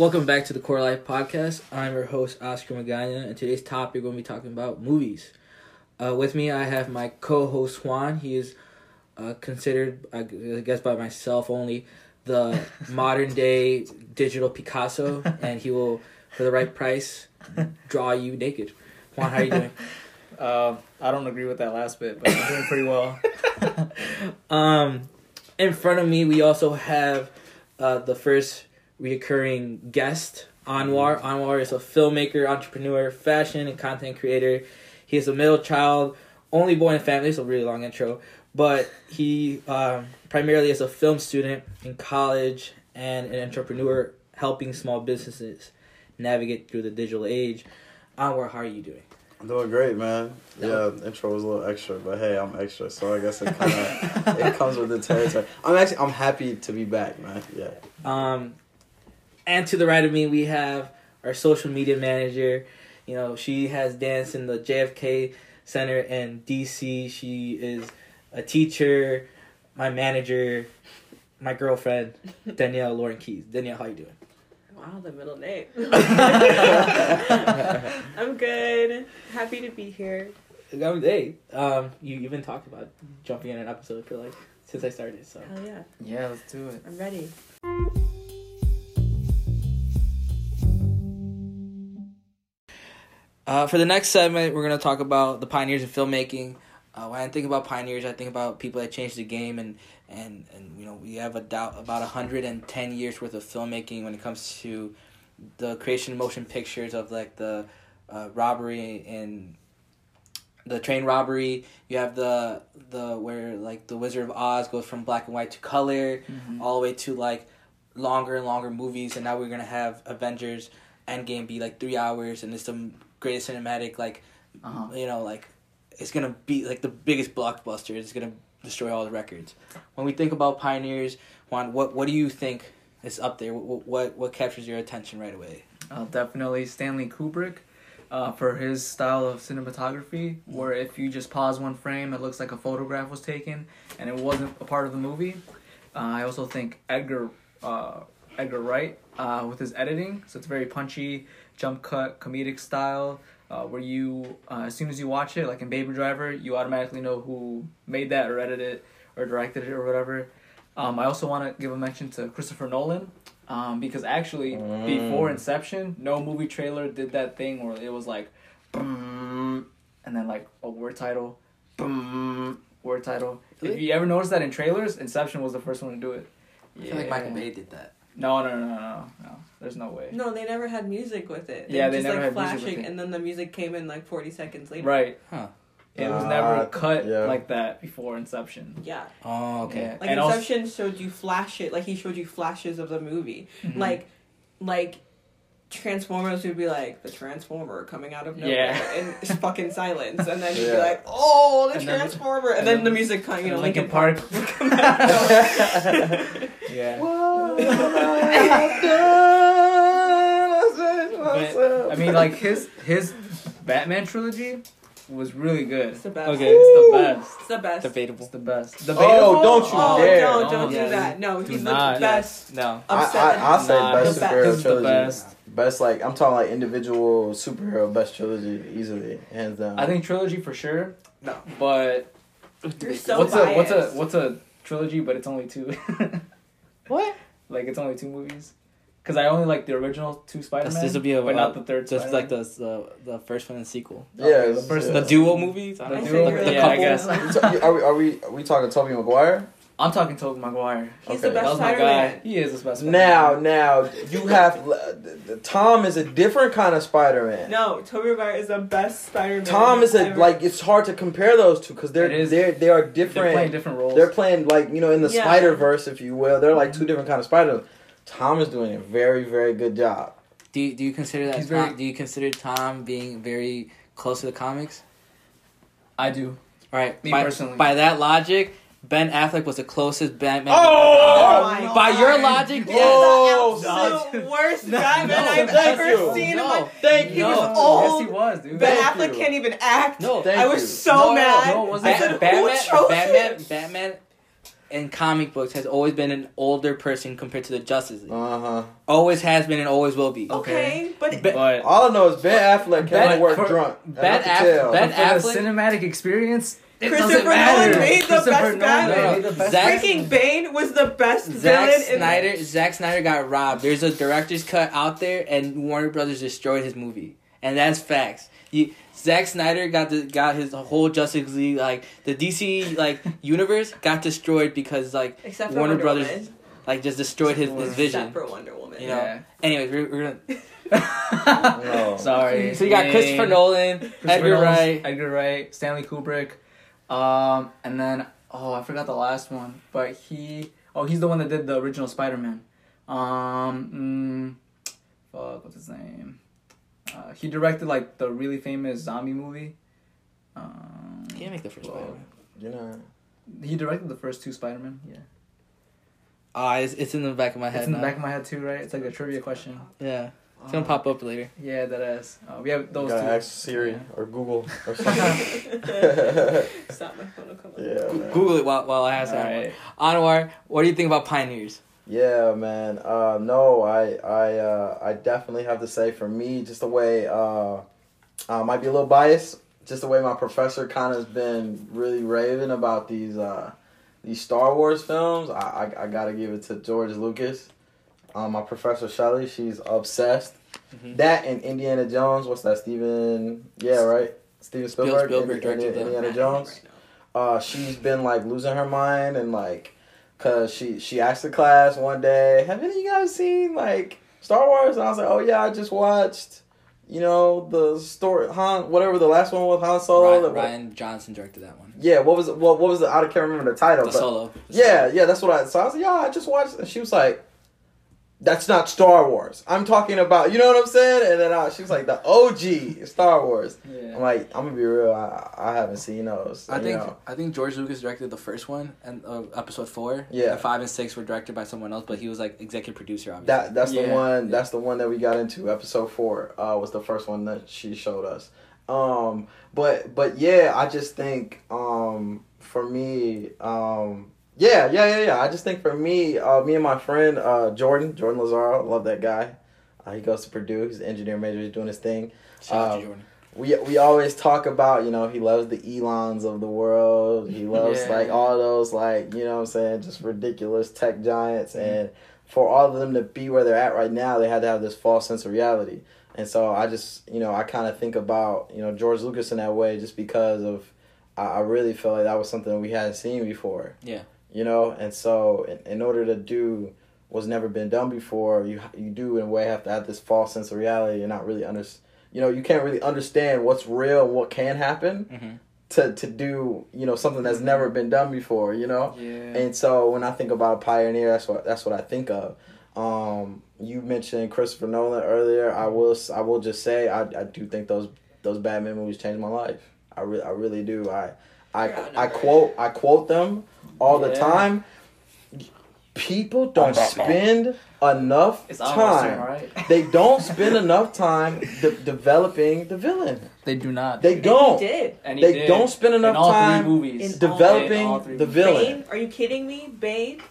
Welcome back to the Core Life Podcast. I'm your host, Oscar Magana, and today's topic we're going to be talking about movies. Uh, with me, I have my co host, Juan. He is uh, considered, I guess by myself only, the modern day digital Picasso, and he will, for the right price, draw you naked. Juan, how are you doing? Um, I don't agree with that last bit, but I'm doing pretty well. Um, in front of me, we also have uh, the first reoccurring guest, Anwar. Anwar is a filmmaker, entrepreneur, fashion and content creator. He is a middle child, only boy in family. It's a really long intro, but he um, primarily is a film student in college and an entrepreneur, helping small businesses navigate through the digital age. Anwar, how are you doing? I'm doing great, man. Yeah, intro was a little extra, but hey, I'm extra, so I guess it kind of it comes with the territory. I'm actually I'm happy to be back, man. Yeah. Um, and to the right of me, we have our social media manager. You know, she has danced in the JFK Center in DC. She is a teacher, my manager, my girlfriend, Danielle Lauren Keys. Danielle, how you doing? Wow, the middle name. I'm good. Happy to be here. Um, Hey, um, you you've been talking about jumping in an episode for like since I started. So Hell yeah. yeah, let's do it. I'm ready. Uh, for the next segment, we're going to talk about the pioneers of filmmaking. Uh, when I think about pioneers, I think about people that changed the game, and and and you know we have a doubt about hundred and ten years worth of filmmaking when it comes to the creation of motion pictures of like the uh, robbery and the train robbery. You have the the where like the Wizard of Oz goes from black and white to color, Mhm. all the way to like longer and longer movies, and now we're gonna have Avengers Endgame be like three hours, and it's the greatest cinematic like Uh-huh. you know like it's gonna be like the biggest blockbuster. It's gonna destroy all the records. When we think about pioneers, Juan, what what do you think is up there? What what, what captures your attention right away? Uh, definitely Stanley Kubrick. Uh, for his style of cinematography, where if you just pause one frame, it looks like a photograph was taken, and it wasn't a part of the movie. Uh, I also think Edgar uh, Edgar Wright uh, with his editing, so it's very punchy, jump cut, comedic style, uh, where you uh, as soon as you watch it, like in Baby Driver, you automatically know who made that or edited it or directed it or whatever. Um, I also want to give a mention to Christopher Nolan. Um, because actually, Mm. before Inception, no movie trailer did that thing where it was like, "Boom," and then like a word title, "Boom," word title. If you ever notice that in trailers, Inception was the first one to do it. I feel like Michael Bay did that. No, no, no, no, no, no. There's no way. No, they never had music with it. They Yeah, were they just never like had music with flashing, it. and then the music came in like 40 seconds later. Right. Huh. It was Uh, never cut yeah. like that before Inception. Yeah. Oh, okay. Yeah. Like And also- Inception showed you flash it, like he showed you flashes of the movie. Mhm. Like, like Transformers would be like the Transformer coming out of nowhere Yeah. and it's fucking silence, and then you'd be like, oh, the And Transformer, and, and then, then- the music kind, you know, and Linkin Linkin Park. Park. would come out. Yeah. But, I mean, like his his Batman trilogy was really good. It's the best. Okay. It's the best. It's the best. Debatable. It's the best. Oh, don't you Oh, dare. Oh, don't, don't Oh, do yeah. that. No, Do he's not. the best. No. I, Upset. I, I'll say Nah, best the best. superhero the trilogy. best. Best like I'm talking like individual superhero best trilogy easily, hands down. I think trilogy for sure. No. But You're so what's a what's a what's a trilogy? But it's only two. What? Like it's only two movies. Because I only like the original two Spider Man, this will be a but not the third. just Spider-Man. like the, the the first one and sequel. yeah, okay, the first- yeah. The duo movies. I The don't know. think duo. you're Yeah, I guess. We are we are we are we talking Tobey Maguire? I'm talking Tobey Maguire. He's Okay. the That best was my guy. Spider-Man. He is the best. Now, Spider-Man. now now you have uh, Tom is a different kind of Spider Man. No, Tobey Maguire is the best Spider-Man. Tom is a ever. like it's hard to compare those two because they're It is. they're they are they're different. playing different roles. They're playing like you know in the Yeah. Spider Verse, if you will. They're like two mm-hmm. different kind of Spider. Tom is doing a very very good job. Do you, do you consider that Tom, very- do you consider Tom being very close to the comics? I do. All right. Me by, personally. By that logic, Ben Affleck was the closest Batman. Oh my Uh, By your logic, yes. Oh, the absolute worst No, Batman no, I've ever you. seen in No. my. Thank He you. was No. old. Yes, he was, dude. Ben Thank Affleck you. can't even act. No. Thank I was you. so No, no, mad. no, it wasn't. I said, Batman, who chose Batman, him? Batman, in comic books has always been an older person compared to the Justice League. Uh huh. Always has been and always will be. Okay, but Ba- But All I know is Ben Affleck Ben- can't work drunk. Ben I can Aff- Ben- for Affleck- cinematic experience, it Christopher doesn't. Nolan made the best Nolan Batman. made the best freaking Bane was the best Zack villain in Snyder, Zack Snyder got robbed. There's a director's cut out there, and Warner Brothers destroyed his movie, and that's facts. You, Zack Snyder got the, got his whole Justice League like the DC like universe got destroyed because like Except for Warner Wonder Brothers Woman. like just destroyed his, his vision. Except for Wonder Woman. You know. Yeah. Anyways, we're, we're gonna. No. Sorry. So you got Christopher Nolan, Christopher Edgar Nolan's- Wright. Edgar Wright, Stanley Kubrick, um, and then oh I forgot the last one, but he oh he's the one that did the original Spider Man. Um, mm, fuck, what's his name? Uh, he directed like the really famous zombie movie. Um, Can't make the first well, Spider-Man. You know. He directed the first two Spider Man. Yeah, Ah, it's, it's in the back of my head. it's in the back of my head too, right? It's like a trivia question. Yeah, it's gonna pop up later. Yeah, that is. Uh, we have You those gotta two. ask Siri Yeah. or Google or something. Stop my phone will come up. yeah. Google it while while I ask that. Alright. one. Anwar, what do you think about Pioneers? Yeah, man. Uh, no, I, I, uh, I definitely have to say for me, just the way, uh, I might be a little biased, just the way my professor kind of has been really raving about these, uh, these Star Wars films. I, I, I gotta give it to George Lucas. Um, my professor Shelley, she's obsessed. Mhm. That and Indiana Jones. What's that? Steven? Yeah, right. Steven Spielberg. Spielberg Indi- directed Indi- them. Indiana Jones uh, she's been like losing her mind and like, cause she she asked the class one day, have any of you guys seen like Star Wars? And I was like, oh yeah, I just watched, you know, the story Han whatever the last one was Han Solo. Ryan, The- Rian Johnson directed that one. Yeah, what was it? What, what was the? I can't remember the title. The but solo. yeah, yeah, that's what I. So I was like, yeah, I just watched. And she was like, that's not Star Wars. I'm talking about, you know what I'm saying? And then I, she was like, the OG Star Wars. Yeah. I'm like, I'm gonna be real. I, I haven't seen those. I you think know. I think George Lucas directed the first one and uh, episode four. Yeah. And five and six were directed by someone else, but he was like executive producer. Obviously. That that's the Yeah. one. That's the one that we got into. Episode four uh, was the first one that she showed us. Um, but but yeah, I just think um, for me, um, yeah, yeah, yeah, yeah. I just think for me, uh, me and my friend uh, Jordan, Jordan Lazaro, love that guy. Uh, he goes to Purdue. He's an engineer major. He's doing his thing. Jordan. We we always talk about you know he loves the Elons of the world. He loves Yeah. like all those like you know what I'm saying just ridiculous tech giants and for all of them to be where they're at right now, they had to have this false sense of reality. And so I just, you know, I kind of think about, you know, George Lucas in that way just because of, I, I really feel like that was something we hadn't seen before. Yeah. You know, and so in, in order to do what's never been done before, you you do in a way have to have this false sense of reality and not really under, you know, you can't really understand what's real and what can happen Mhm. to to do, you know, something that's never been done before. You know. Yeah. And so when I think about a pioneer, that's what that's what I think of. Um, you mentioned Christopher Nolan earlier. I will s- I will just say I, I do think those those Batman movies changed my life. I really I really do. I I I quote I quote them all the time. People don't spend enough it's almost time. right. They don't spend enough time de- developing the villain. They do not. They And don't. He did. And he They did. don't spend enough in all time three movies. in developing all three the movies. villain. Bane? Are you kidding me? Bane?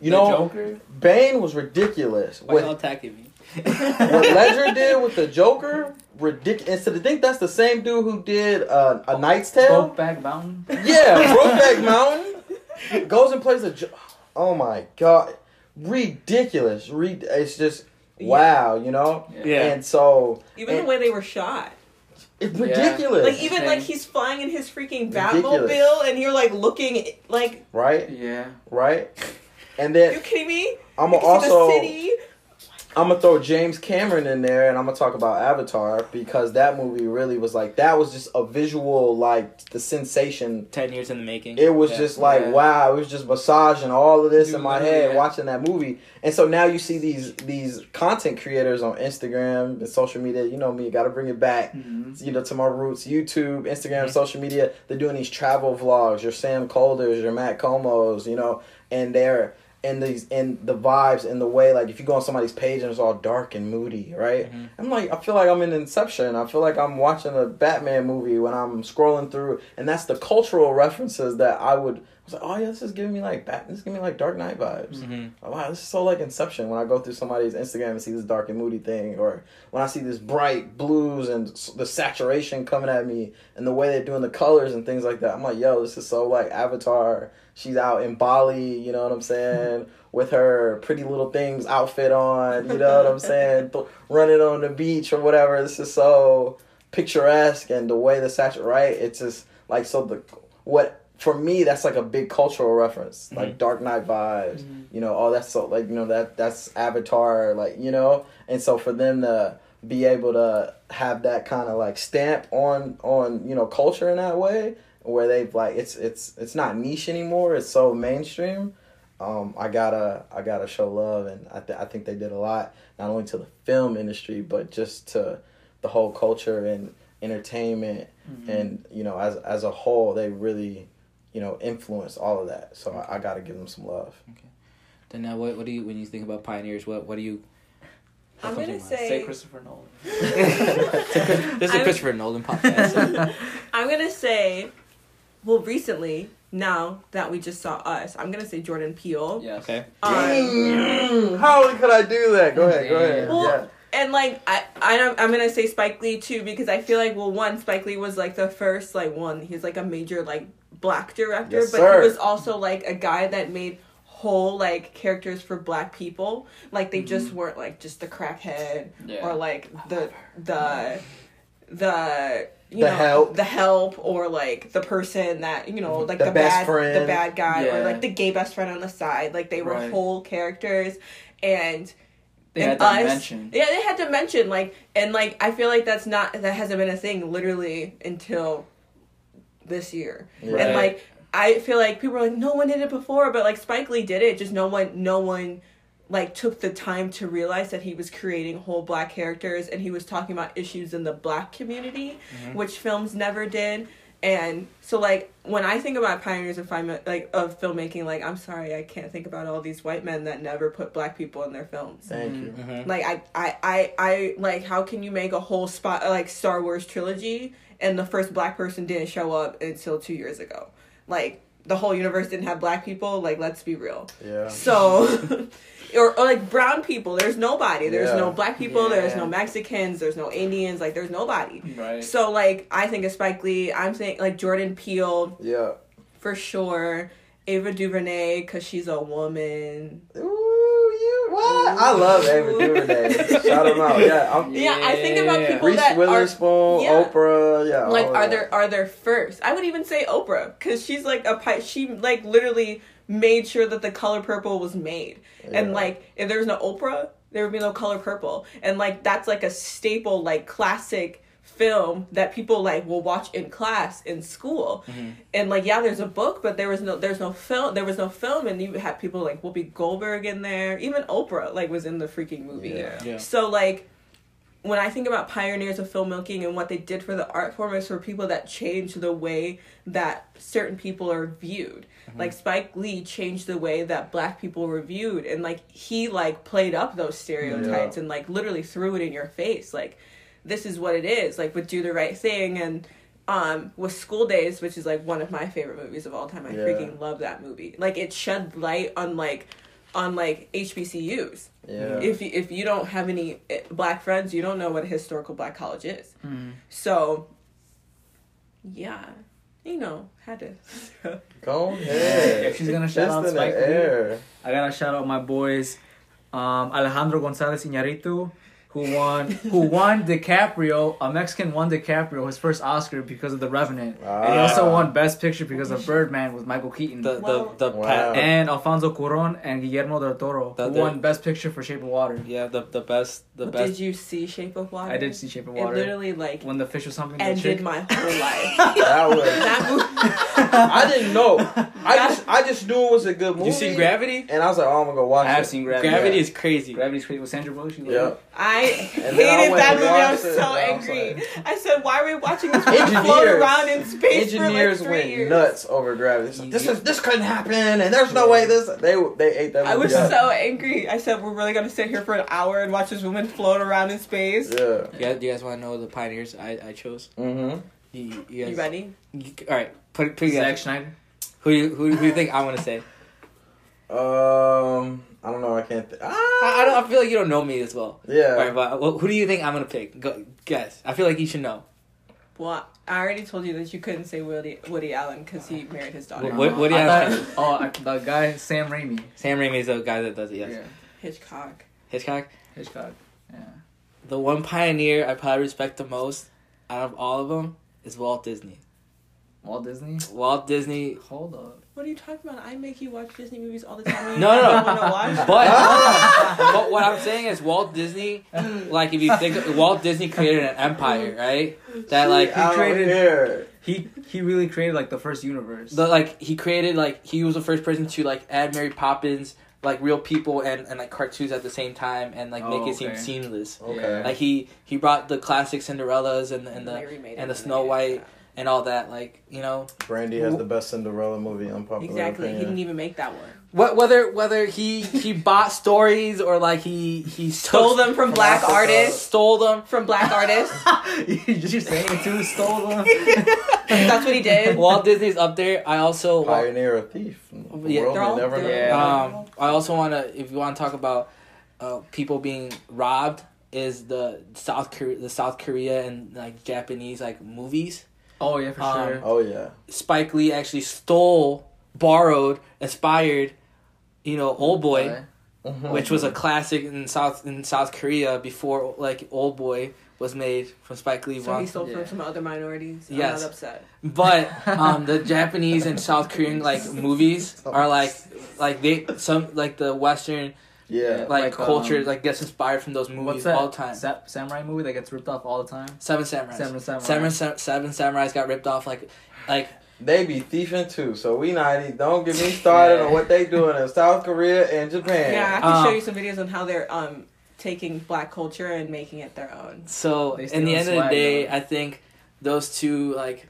You The know, Joker. Bane was ridiculous. Why With y'all attacking me? what Ledger did with the Joker, ridiculous. And to think that's the same dude who did uh, A Knight's Tale. Brokeback Mountain. Yeah, Brokeback Mountain. Goes and plays a. Jo- oh my god, ridiculous. Re- it's just wow, you know. Yeah. And so Even And- the way they were shot. it's Yeah. ridiculous. Like even Same. like he's flying in his freaking Ridiculous. Batmobile and you're like looking like right, Yeah. right. And then you then kidding me? I'm You gonna see the also city. I'm gonna throw James Cameron in there, and I'm gonna talk about Avatar because that movie really was like that was just a visual like the sensation. Ten years in the making. It was Yeah. just like Yeah. wow, it was just massaging all of this You in my head yeah. watching that movie. And so now you see these these content creators on Instagram and social media. You know me, got to bring it back. Mhm. You know to my roots, YouTube, Instagram, Mhm. social media. They're doing these travel vlogs. Your Sam Kolders, your Matt Komos, you know, and they're and these and the vibes and the way like if you go on somebody's page and it's all dark and moody, right? Mhm. I'm like I feel like I'm in Inception. I feel like I'm watching a Batman movie when I'm scrolling through and that's the cultural references that I would was like, oh yeah, this is giving me like Bat- this is giving me like Dark Knight vibes. Mhm. Oh, wow, this is so like Inception. When I go through somebody's Instagram and see this dark and moody thing, or when I see this bright blues and the saturation coming at me, and the way they're doing the colors and things like that, I'm like, yo, this is so like Avatar. She's out in Bali, you know what I'm saying, with her pretty little things outfit on, you know what I'm saying, Th- running on the beach or whatever. This is so picturesque, and the way the satur right, it's just like so the what for me that's like a big cultural reference, like mm-hmm. Dark Knight vibes mm-hmm. you know oh that's so like you know that that's avatar like you know? And so for them to be able to have that kind of like stamp on on you know culture in that way where they've like it's it's it's not niche anymore it's so mainstream um i gotta i gotta show love and i, th- I think they did a lot not only to the film industry but just to the whole culture and entertainment. Mm-hmm. And you know as as a whole they really you know influenced all of that so i, I gotta give them some love Okay. Then now, what what do you when you think about pioneers? What what do you? what I'm comes to gonna? Say say. Christopher Nolan. this is a I'm- Christopher Nolan podcast. I'm gonna say. Well, recently, now that we just saw us, I'm gonna say Jordan Peele. Yes. okay. Um, Dang, how could I do that? Go ahead, go ahead. Well, yeah. And like I, I don't, I'm gonna say Spike Lee too because I feel like well, one Spike Lee was like the first like one. He's like a major like black director, Yes, but sir. he was also like a guy that made whole like characters for black people. Like they just mm-hmm. weren't like just the crackhead Yeah. or like the the the you The know help. the help or like the person that you know like The the, best bad friend. the bad guy or like the gay best friend on the side. Like they were Right. whole characters and They and had us- dimension. Yeah, they had to mention like and like I feel like that's not that hasn't been a thing literally until this year. Right. And like I feel like people are like no one did it before, but like Spike Lee did it. Just no one no one like took the time to realize that he was creating whole black characters and he was talking about issues in the black community, mm-hmm. which films never did. And so like when I think about pioneers of film like of filmmaking, like I'm sorry, I can't think about all these white men that never put black people in their films. Thank you. Mm-hmm. Like I, I, I, I like how can you make a whole spot like Star Wars trilogy and the first black person didn't show up until two years ago? Like the whole universe didn't have black people. Like let's be real. Yeah. So, or, or like brown people. There's nobody. There's Yeah. no black people. There's no Mexicans. There's no Indians. Like there's nobody. Right. So like I think of Spike Lee. I'm saying like Jordan Peele Yeah. for sure. Ava DuVernay because she's a woman. Ooh, you what? I love Ava DuVernay. Shout him out. Yeah. I'm, Yeah, I think about people Reese that are Witherspoon, yeah. Oprah. Yeah. like are of there are there first i would even say oprah because she's like a pi- she like literally made sure that the color purple was made and like if there was no oprah there would be no color purple and like that's like a staple like classic film that people like will watch in class in school mm-hmm. and like yeah there's a book but there was no there's no film there was no film and you had people like whoopi goldberg in there even oprah like was in the freaking movie Yeah. Yeah. so like when I think about pioneers of filmmaking and what they did for the art form is for people that changed the way that certain people are viewed. Mm-hmm. Like Spike Lee changed the way that black people were viewed and like he like played up those stereotypes Yeah. and like literally threw it in your face. Like this is what it is. Like with Do the Right Thing and um with School Daze, which is like one of my favorite movies of all time. I Yeah. freaking love that movie. Like it shed light on like on like HBCUs Yeah. if you, if you don't have any eh, black friends, you don't know what a historical black college is. Mhm. So, yeah, you know, had to. Go ahead. If she's gonna shout Just out in the Spike Lee. I gotta shout out my boys, um, Alejandro Gonzalez Iñárritu, who won who won DiCaprio. A Mexican won DiCaprio his first Oscar because of The Revenant, and he also Ah. won Best Picture because of Birdman with Michael Keaton. The Well- the the Wow. pat, and Alfonso Cuarón and Guillermo del Toro, The- who the- won Best Picture for Shape of Water. yeah the the best the best. Did you see Shape of Water? I did see Shape of It Water. literally like when the fish was something to the ended chick. my whole life. That was. that movie. I didn't know. I just I just knew it was a good movie. You seen Gravity? And I was like, oh, I'm gonna go watch I have it. seen Gravity. Gravity Yeah. is crazy. Gravity's crazy with Sandra Bullock. She Yeah. I I hated went that movie. I was so and I was angry. I said, "Why are we watching this movie float Engineers- around in space Engineers for like three went years?" nuts over Gravity. It's like, this is this couldn't happen, and there's no way this. They they ate that. Movie. I was up. so angry. I said, "We're really gonna sit here for an hour and watch this woman float around in space." Yeah. You guys, do you guys want to know the pioneers I, I chose? Mm-hmm. You, you, guys, You ready? you- all right, put it put it Zack. Snyder. Who do you who, who do you think I'm gonna say? Um, I don't know. I can't. Th- ah, I, I don't. I feel like you don't know me as well. yeah. All right, but well, who do you think I'm gonna pick? Go, guess. I feel like you should know. Well, I already told you that you couldn't say Woody Woody Allen because he married his daughter. What- what- what do you I have? oh, I, the guy Sam Raimi. Sam Raimi is the guy that does it. Yes. Yeah, Hitchcock. Hitchcock. Hitchcock. Yeah. The one pioneer I probably respect the most out of all of them is Walt Disney. Walt Disney. Walt Disney Hold up. What are you talking about? I make you watch Disney movies all the time. You No, no, no. want to watch. But, but what I'm saying is Walt Disney, like if you think Walt Disney created an empire, right? That like Out created- here. He he really created like the first universe. the like he created like he was the first person to like add Mary Poppins like real people and, and like cartoons at the same time and like make Oh, it seem seamless. Okay. Like he he brought the classic Cinderellas and and the They remade and the Snow they- White and all that like you know Brandy has the best Cinderella movie. Unpopular Exactly. He didn't even make that one. what whether whether he he bought stories or like he he Stole them from black artists. stole them From black artists. You're saying it too. Stole them. That's what he did. Walt Disney's up there. I also Pioneer, a thief. The Yeah, world they're all- never know. Yeah. um I also want to if you want to talk about uh, people being robbed is the South Korea the South Korea and like Japanese like movies. Oh yeah, for Um, sure. Oh yeah. Spike Lee actually stole, borrowed, inspired, you know, Old Boy, which was a classic in South in South Korea before like Old Boy was made from Spike Lee. So he stole Yeah. from some other minorities. I'm Yes. not upset. But um, the Japanese and South Korean like movies are like like they some like the Western Yeah. like, Like, culture um, like gets inspired from those movies What's that? all the time. Sa- samurai movie that gets ripped off all the time. Seven Samurais. Seven Samurai. Seven, Sam- seven Samurais got ripped off like like They be thieving too, so we not. Don't get me started Yeah. on what they doing in South Korea and Japan. Yeah, I can Um, show you some videos on how they're um taking black culture and making it their own. so. They In the end of the day, though. I think those two like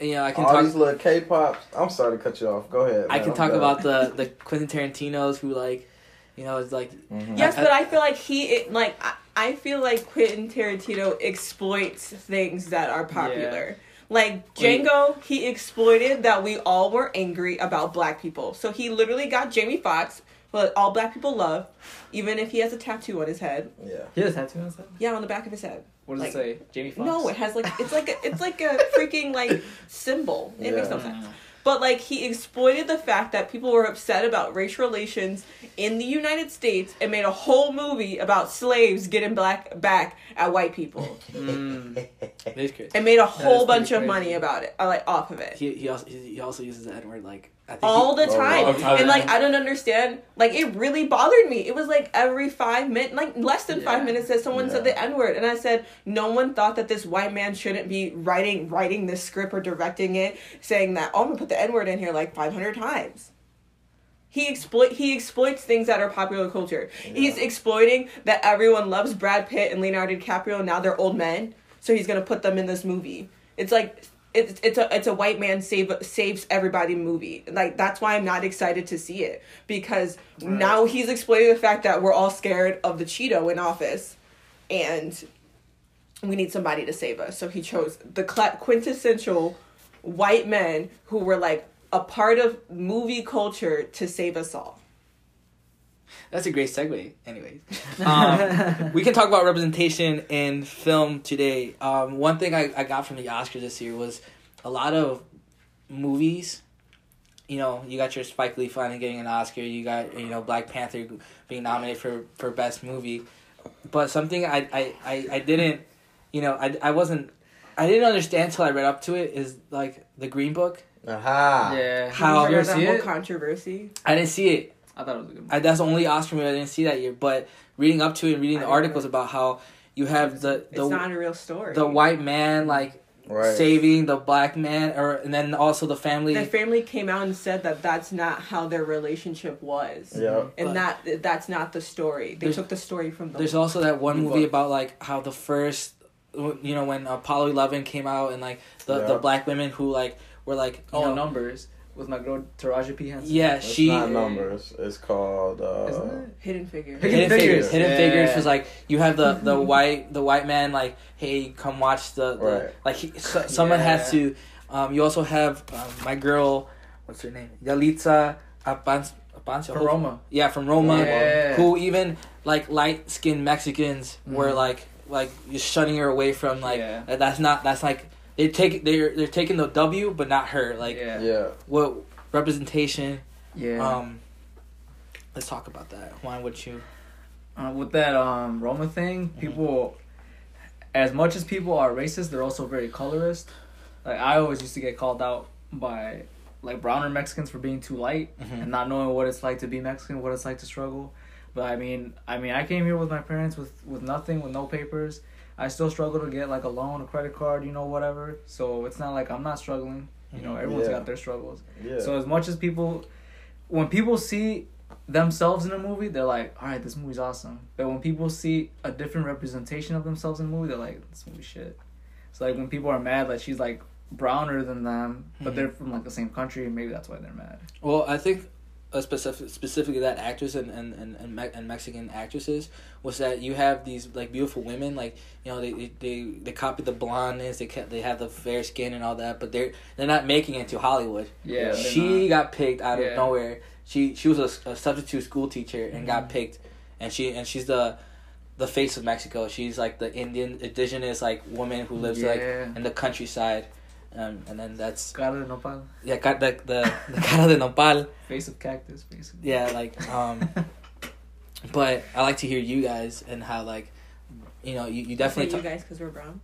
you know I can All talk these little K-pops. I'm sorry to cut you off. Go ahead. I can I'm talk done. about the the Quentin Tarantino's who like you know it's like Mhm. Yes, I- but I feel like he it, like I, I feel like Quentin Tarantino exploits things that are popular. Yeah. Like Django, he exploited that we all were angry about black people. So he literally got Jamie Foxx, what all black people love, even if he has a tattoo on his head. Yeah. He has a tattoo on his head. Yeah, on the back of his head. What does Like- it say? Jamie Foxx. No, it has like it's like a, it's like a freaking like symbol. It makes no Yeah. sense. But like he exploited the fact that people were upset about race relations in the United States and made a whole movie about slaves getting black back at white people mm, it is crazy. and made a whole pretty bunch of money about it, uh, like off of it. He he also he he also uses the N word like I think all the time. time. And like I don't understand. Like it really bothered me. It was like every five minutes, like less than five minutes, that someone said the N word, and I said no one thought that this white man shouldn't be writing writing this script or directing it, saying that oh I'm gonna put the N word in here like five hundred times. He exploit he exploits things that are popular culture. He's exploiting that everyone loves Brad Pitt and Leonardo DiCaprio. Now they're old men, so he's gonna put them in this movie. It's like it's it's a it's a white man save saves everybody movie. Like that's why I'm not excited to see it because now he's exploiting the fact that we're all scared of the Cheeto in office, and we need somebody to save us. So he chose the quintessential white men who were like a part of movie culture to save us all. That's a great segue. Anyways, um, we can talk about representation in film today. Um, one thing I, I got from the Oscars this year was a lot of movies. You know, you got your Spike Lee finally getting an Oscar. You got you know Black Panther being nominated for, for best movie. But something I, I, I, I didn't, you know, I, I wasn't, I didn't understand until I read up to it is like the Green Book. Aha. Yeah. How- Did you you ever see that whole it? controversy? I didn't see it. I thought it was a good. I, that's the only Oscar movie I didn't see that year. But reading up to it and reading I the didn't articles about how you have the It's not a real story. the white man like Right. saving the black man, or and then also the family. the family came out and said that that's not how their relationship was. Yeah. And But- that that's not the story. They took the story from the There's also that one movie book. about like how the first, you know, when Apollo Eleven came out and like the, the black women who like were like you Oh, know, numbers with my girl Taraji P Henson. yeah It's she not numbers. It's called. Uh, Isn't it? hidden figure. Hidden Hidden Figures. Figures. Hidden Yeah. Figures was like you have the the white the white man like hey come watch the, the Right. like he, so, someone has to. Um, you also have um, my girl, what's her name? Yalitza Apans, Aparicio. For Roma. Yeah, from Roma. Yeah. Who even like light skinned Mexicans were Mhm. like like just shutting her away from like Yeah. that's not that's like they take they're they're taking the W but not her like yeah. Yeah. what representation Yeah. um let's talk about that why would you uh, with that um Roma thing, Mm-hmm. people, as much as people are racist, they're also very colorist. Like I always used to get called out by like browner Mexicans for being too light Mhm. and not knowing what it's like to be Mexican, what it's like to struggle. But I mean, I mean, I came here with my parents with with nothing, with no papers. I still struggle to get like a loan, a credit card, you know, whatever. So it's not like I'm not struggling. You know, Mhm. everyone's Yeah. got their struggles. Yeah. So as much as people, when people see themselves in a movie, they're like, "All right, this movie's awesome." But when people see a different representation of themselves in a movie, they're like, "This movie shit." So like when people are mad that she's like browner than them, but Mhm. they're from like the same country, maybe that's why they're mad. well I think a specific specifically that actress and and and and, Me- and Mexican actresses was that you have these like beautiful women like you know they they they, they copy the blondness they ca- they have the fair skin and all that but they're they're not making it to Hollywood Yeah, she got picked out of nowhere. She she was a, a substitute school teacher and got Mhm. picked, and she and she's the the face of Mexico. She's like the Indian indigenous like woman who lives like in the countryside, um, and then that's Cara de nopal, yeah got the the, the cara de nopal. face of cactus, basically. Yeah, like um, but I like to hear you guys and how like you know you, you definitely Say you guys because we're brown.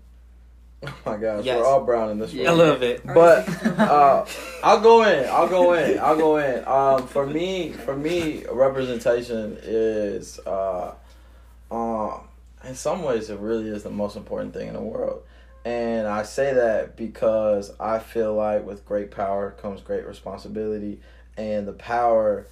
oh my gosh, Yes. we're all brown in this Yeah. room. a little bit. But uh, I'll go in. I'll go in. I'll go in. Um, for me, for me, representation is, uh, um, in some ways, it really is the most important thing in the world. And I say that because I feel like with great power comes great responsibility, and the power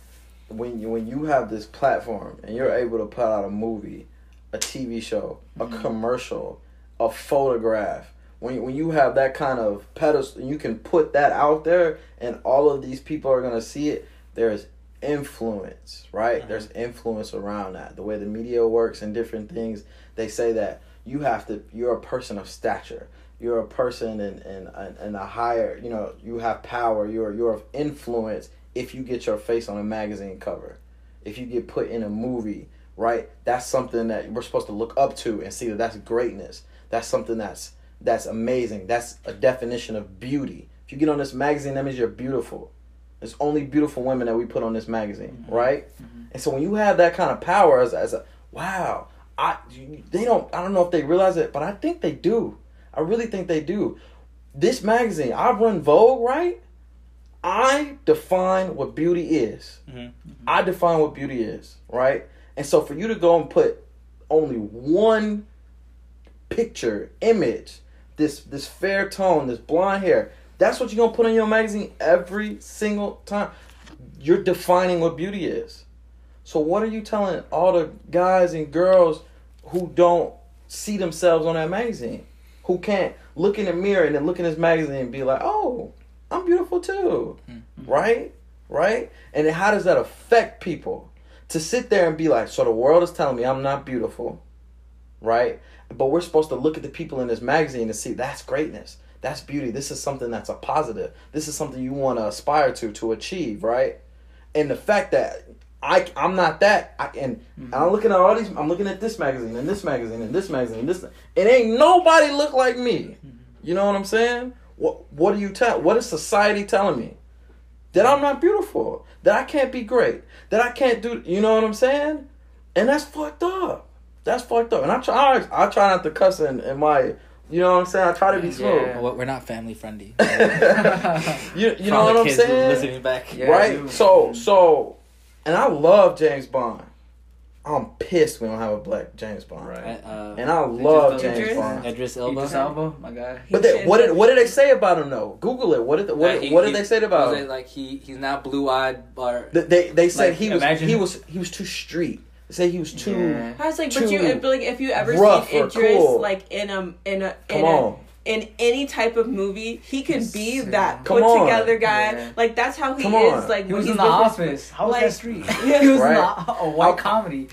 when you when you have this platform and you're able to put out a movie, a TV show, a Mhm. commercial, a photograph. When you, when you have that kind of pedestal, you can put that out there, and all of these people are gonna see it. There's influence, right? Mhm. There's influence around that. The way the media works and different things, they say that you have to. You're a person of stature. You're a person and and and a higher. You know, you have power. You're you're of influence if you get your face on a magazine cover, if you get put in a movie, right? That's something that we're supposed to look up to and see that that's greatness. That's something that's that's amazing. That's a definition of beauty. If you get on this magazine, that means you're beautiful. It's only beautiful women that we put on this magazine, Mhm. right? Mhm. And so when you have that kind of power as, as a wow, I they don't I don't know if they realize it, but I think they do. I really think they do. This magazine, I run Vogue, right? I define what beauty is. Mhm. I define what beauty is, right? And so for you to go and put only one picture, image, this this fair tone, this blonde hair, that's what you're gonna put in your magazine every single time. You're defining what beauty is. So what are you telling all the guys and girls who don't see themselves on that magazine? Who can't look in the mirror and then look in this magazine and be like, oh, I'm beautiful too. Mhm. Right? Right? And then how does that affect people? To sit there and be like, so the world is telling me I'm not beautiful, right? But we're supposed to look at the people in this magazine and see that's greatness. That's beauty. This is something that's a positive. This is something you want to aspire to, to achieve, right? And the fact that I, I'm not that, I, and Mhm. I'm looking at all these, I'm looking at this magazine and this magazine and this magazine and this, it ain't nobody look like me. You know what I'm saying? What What do you tell? What is society telling me? That I'm not beautiful. That I can't be great. That I can't do. You know what I'm saying? And that's fucked up. That's fucked up. And I try. I, I try not to cuss in, in my. You know what I'm saying? I try to be smooth. Yeah. Well, we're not family friendly. you you For know what the I'm kids saying? Listening back. Yeah. right? dude. So so, and I love James Bond. I'm pissed we don't have a black James Bond. Right. Uh, And I love James Idris? Bond. Idris Elba. Idris Elba, my guy. But they, what did what did they say about him though? Google it. What did what, That did he- what did he- they say about was him? it like he he's not blue eyed or They they, they said Like, he was imagine- he was he was too street. They say he was too. Yeah. I was like, but you but like if you ever rough seen Idris cool. like in a in a Come in on. A in any type of movie, he can be that Come put on. together guy. Yeah. Like that's how he Come is. on. Like He when was he's in the office. How was like- that street? Yeah. he was Right. in the, a white I- comedy.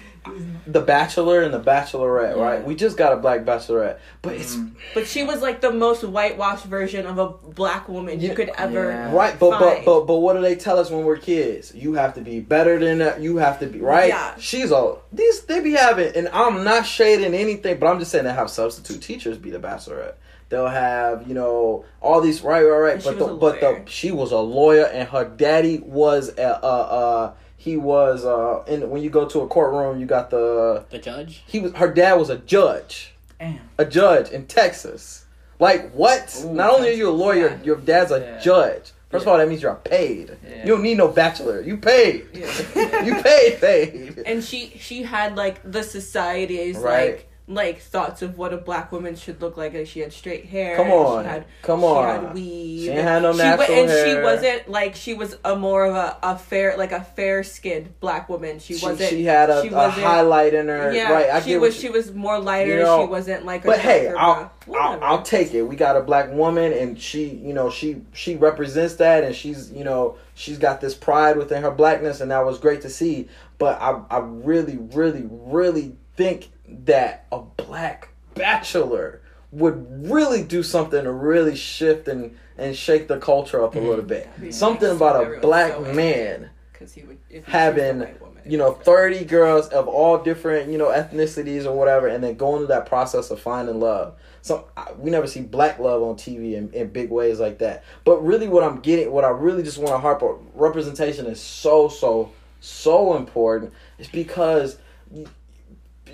the Bachelor and the Bachelorette, Yeah. right? We just got a black Bachelorette, but it's Mm. But she was like the most whitewashed version of a black woman Yeah. you could ever. Yeah. right. But but but but what do they tell us when we're kids? You have to be better than that. You have to be right. Yeah. She's all these they be having, and I'm not shading anything, but I'm just saying they have substitute teachers be the Bachelorette. They'll have you know all these right right right. And she But was the a but the she was a lawyer, and her daddy was a uh uh he was uh in when you go to a courtroom you got the The judge. he was her dad was a judge. Damn. a judge in Texas. Like what? Ooh, Not only are you a lawyer, Yeah. your dad's a Yeah. judge. First of all, that means you're paid. Yeah. You don't need no bachelor. You paid. Yeah. you paid, paid. and she she had like the society's Right. like like thoughts of what a black woman should look like. Like she had straight hair. Come on. She had, Come She on. had weave. She had no She natural and she wasn't like she was a more of a, a fair like a fair skinned black woman. She, She, wasn't. she had a, she a highlight in her. Yeah, right. I she was. She was more lighter. you know, she wasn't like. A But hey, I'll. I'll I'll take it. We got a black woman, and she, you know, she she represents that, and she's, you know, she's got this pride within her blackness, and that was great to see. But I I really really really think that a black bachelor would really do something to really shift and and shake the culture up a little mm-hmm. bit. That'd Something nice. about a black so man he would if he having, chose a white woman. you know 30 girls of all different you know ethnicities or whatever and then going through that process of finding love so I- we never see black love on tv in, in big ways like that but really what i'm getting what i really just want to harp on representation is so so so important it's because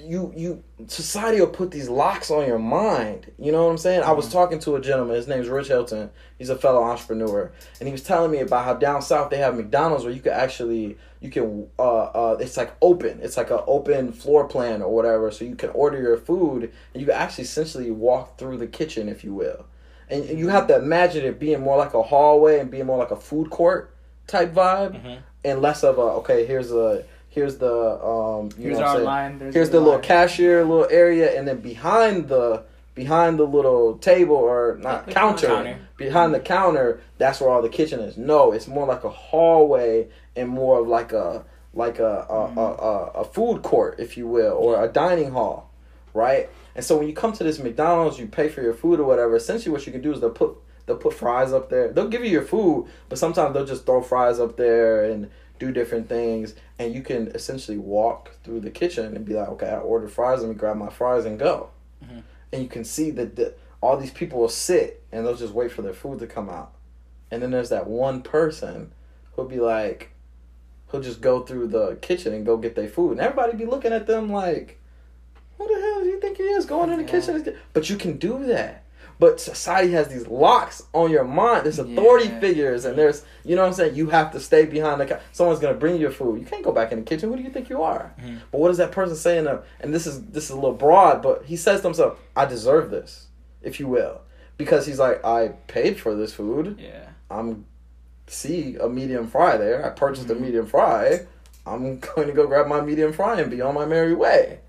you you society will put these locks on your mind. You know what i'm saying? I was talking to a gentleman. His name's rich hilton. He's a fellow entrepreneur. And he was telling me about how down south they have mcdonald's where you could actually you can uh uh it's like open. It's like an open floor plan or whatever. So you can order your food and you can actually essentially walk through the kitchen if you will. And you have to imagine it being more like a hallway and being more like a food court type vibe Mhm. and less of a okay here's a here's the um you Here's know what our saying? line. Here's your the little cashier little area and then behind the behind the little table or not The counter, counter. behind the counter that's where all the kitchen is no it's more like a hallway and more of like a like a a, a, a, a food court if you will or a dining hall right and so when you come to this mcdonald's you pay for your food or whatever essentially what you can do is they'll put they'll put fries up there they'll give you your food but sometimes they'll just throw fries up there and do different things and you can essentially walk through the kitchen and be like okay i ordered fries let me grab my fries and go. Mhm. and you can see that the, all these people will sit and they'll just wait for their food to come out. And then there's that one person who'll be like who'll just go through the kitchen and go get their food. And everybody be looking at them like who the hell do you think he is going in the Yeah. kitchen? But you can do that but society has these locks on your mind. There's authority Yeah. figures and there's you know what i'm saying? You have to stay behind the counter someone's gonna bring you your food. You can't go back in the kitchen. Who do you think you are? Mhm. but what is that person saying? To, and this is this is a little broad but he says to himself i deserve this if you will. Because he's like i paid for this food. Yeah. i'm see a medium fry there. I purchased Mhm. a medium fry. I'm going to go grab my medium fry and be on my merry way.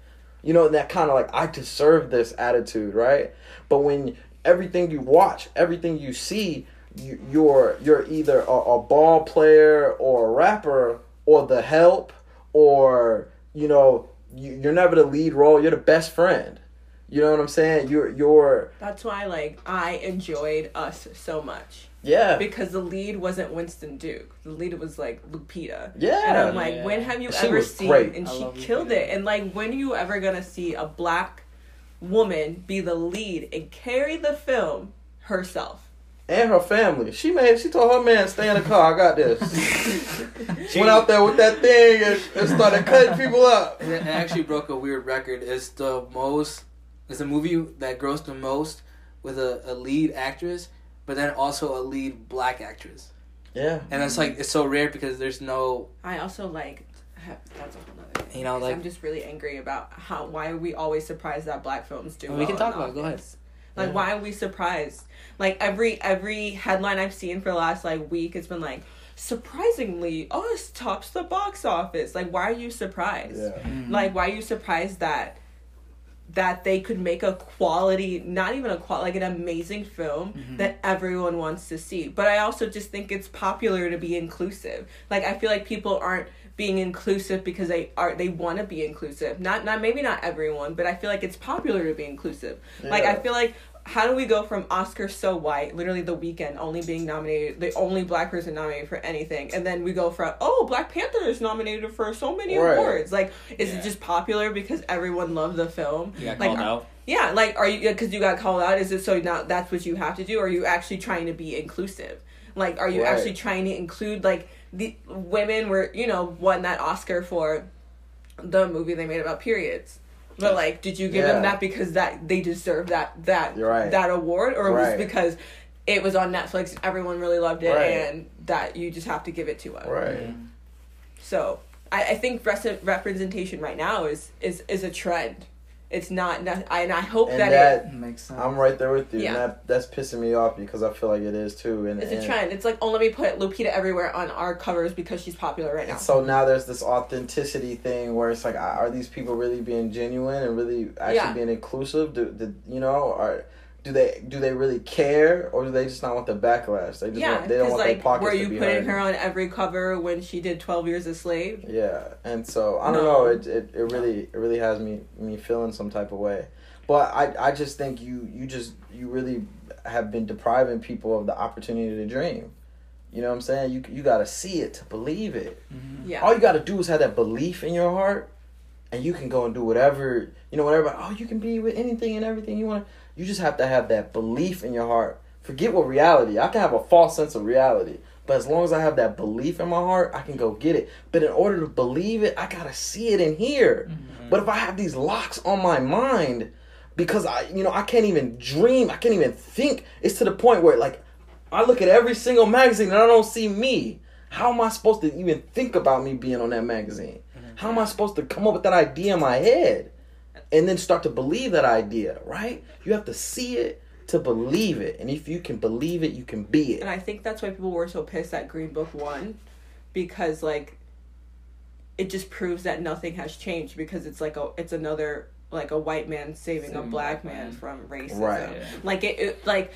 You know that kind of like i deserve this attitude right? But when everything you watch everything you see you, you're you're either a, a ball player or a rapper or the help or you know you, you're never the lead role you're the best friend you know what i'm saying you're you're That's why like I enjoyed us so much yeah because the lead wasn't Winston Duke. The lead was like Lupita. yeah And I'm like, Yeah. when have you She ever was seen? great. And I she killed Lupita. it. And like, when are you ever gonna see a black woman be the lead and carry the film herself? and her family. She made. She told her man, "Stay in the car. I got this." She went out there with that thing and, and started cutting people up. And it it actually broke a weird record. It's the most. It's a movie that grossed the most with a, a lead actress, but then also a lead black actress. Yeah, And it's like it's so rare because there's no. I also like. Have- That's a whole nother thing. You know, like- I'm just really angry about how why are we always surprised that black films do. We well can talk about it. Go ahead. Like Yeah. why are we surprised? Like every every headline I've seen for the last like week has been like surprisingly us tops the box office. Like why are you surprised? yeah. Mm. Like why are you surprised that that they could make a quality not even a qual like an amazing film Mhm. that everyone wants to see. But I also just think it's popular to be inclusive. Like I feel like people aren't being inclusive because they are they want to be inclusive. Not not maybe not everyone, but I feel like it's popular to be inclusive. Like I feel like how do we go from Oscar so white, literally the Weeknd only being nominated, the only black person nominated for anything, and then we go from oh Black Panther is nominated for so many Right. awards. Like is Yeah. it just popular because everyone loved the film? You got like, called out. Yeah, like are you because you got called out? Is it so now that's what you have to do? Or are you actually trying to be inclusive? Like, are you Right. actually trying to include like the women were you know won that Oscar for the movie they made about periods? But like, did you give them that because that they deserve that that right. that award, or was Right. it because it was on Netflix, everyone really loved it, Right. and that you just have to give it to us? Right. So I, I think res- representation right now is is is a trend. It's not, ne- I, and I hope And that, that, Makes sense. I'm right there with you. Yeah. And that that's pissing me off because I feel like it is too. And it, it's a and- trend. It's like, oh, let me put Lupita everywhere on our covers because she's popular right now. So now there's this authenticity thing where it's like, are are these people really being genuine and really actually Yeah. being inclusive? Do, do you know, or do they do they really care, or do they just not want the backlash? They just yeah, want, they don't because want their like, pockets were to you be putting hurt. her on every cover when she did Twelve Years a Slave? Yeah, and so I don't No. know. It, it it really it really has me me feeling some type of way, but I I just think you you just you really have been depriving people of the opportunity to dream. You know what I'm saying? You you got to see it to believe it. Mhm. Yeah, All you got to do is have that belief in your heart, and you can go and do whatever you know. Whatever. Oh, you can be with anything and everything you want. You just have to have that belief in your heart. Forget what reality. I can have a false sense of reality, but as long as I have that belief in my heart, I can go get it. But in order to believe it, I gotta see it in here. Mm-hmm. But if I have these locks on my mind, because I, you know, I can't even dream, I can't even think. It's to the point where like I look at every single magazine and I don't see me. How am I supposed to even think about me being on that magazine? Mm-hmm. How am I supposed to come up with that idea in my head and then start to believe that idea, right? You have to see it to believe it. And if you can believe it, you can be it. and. I think that's why people were so pissed that Green Book won, because like, it just proves that nothing has changed because it's like a it's another like a white man saving, a black black man man. from racism. Right. Yeah. Like it, it like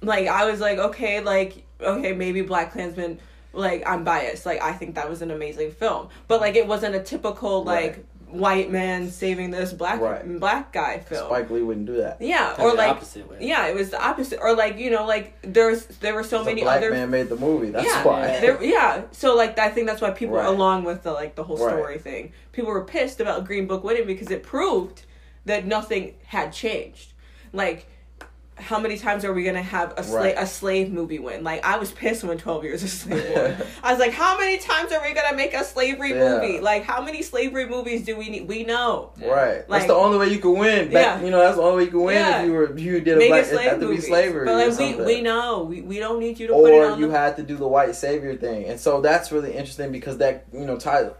like I was like, okay, like okay, maybe BlacKkKlansman like I'm biased. Like I think that was an amazing film. But like it wasn't a typical like Right. White man saving this black Right. black guy film. Spike Lee wouldn't do that. Yeah, Kinda or the like opposite way. yeah, it was the opposite. Or like you know, like there's there were so many black other man made the movie. That's yeah, why. there, yeah. So like I think that's why people, Right. along with the like the whole Right. story thing, people were pissed about Green Book winning because it proved that nothing had changed. Like, how many times are we gonna have a slave Right. a slave movie win? Like I was pissed when Twelve Years a Slave won. I was like, how many times are we gonna make a slavery Yeah. movie? Like how many slavery movies do we need? We know. Right. Like- that's the only way you can win. Back, Yeah. You know, that's the only way you can win Yeah. if you were if you did a Make black. a It slave had to be slavery. But or like we, we know. We, we don't need you to put it or on you the had to do the white savior thing, and so that's really interesting because that you know, Tyler,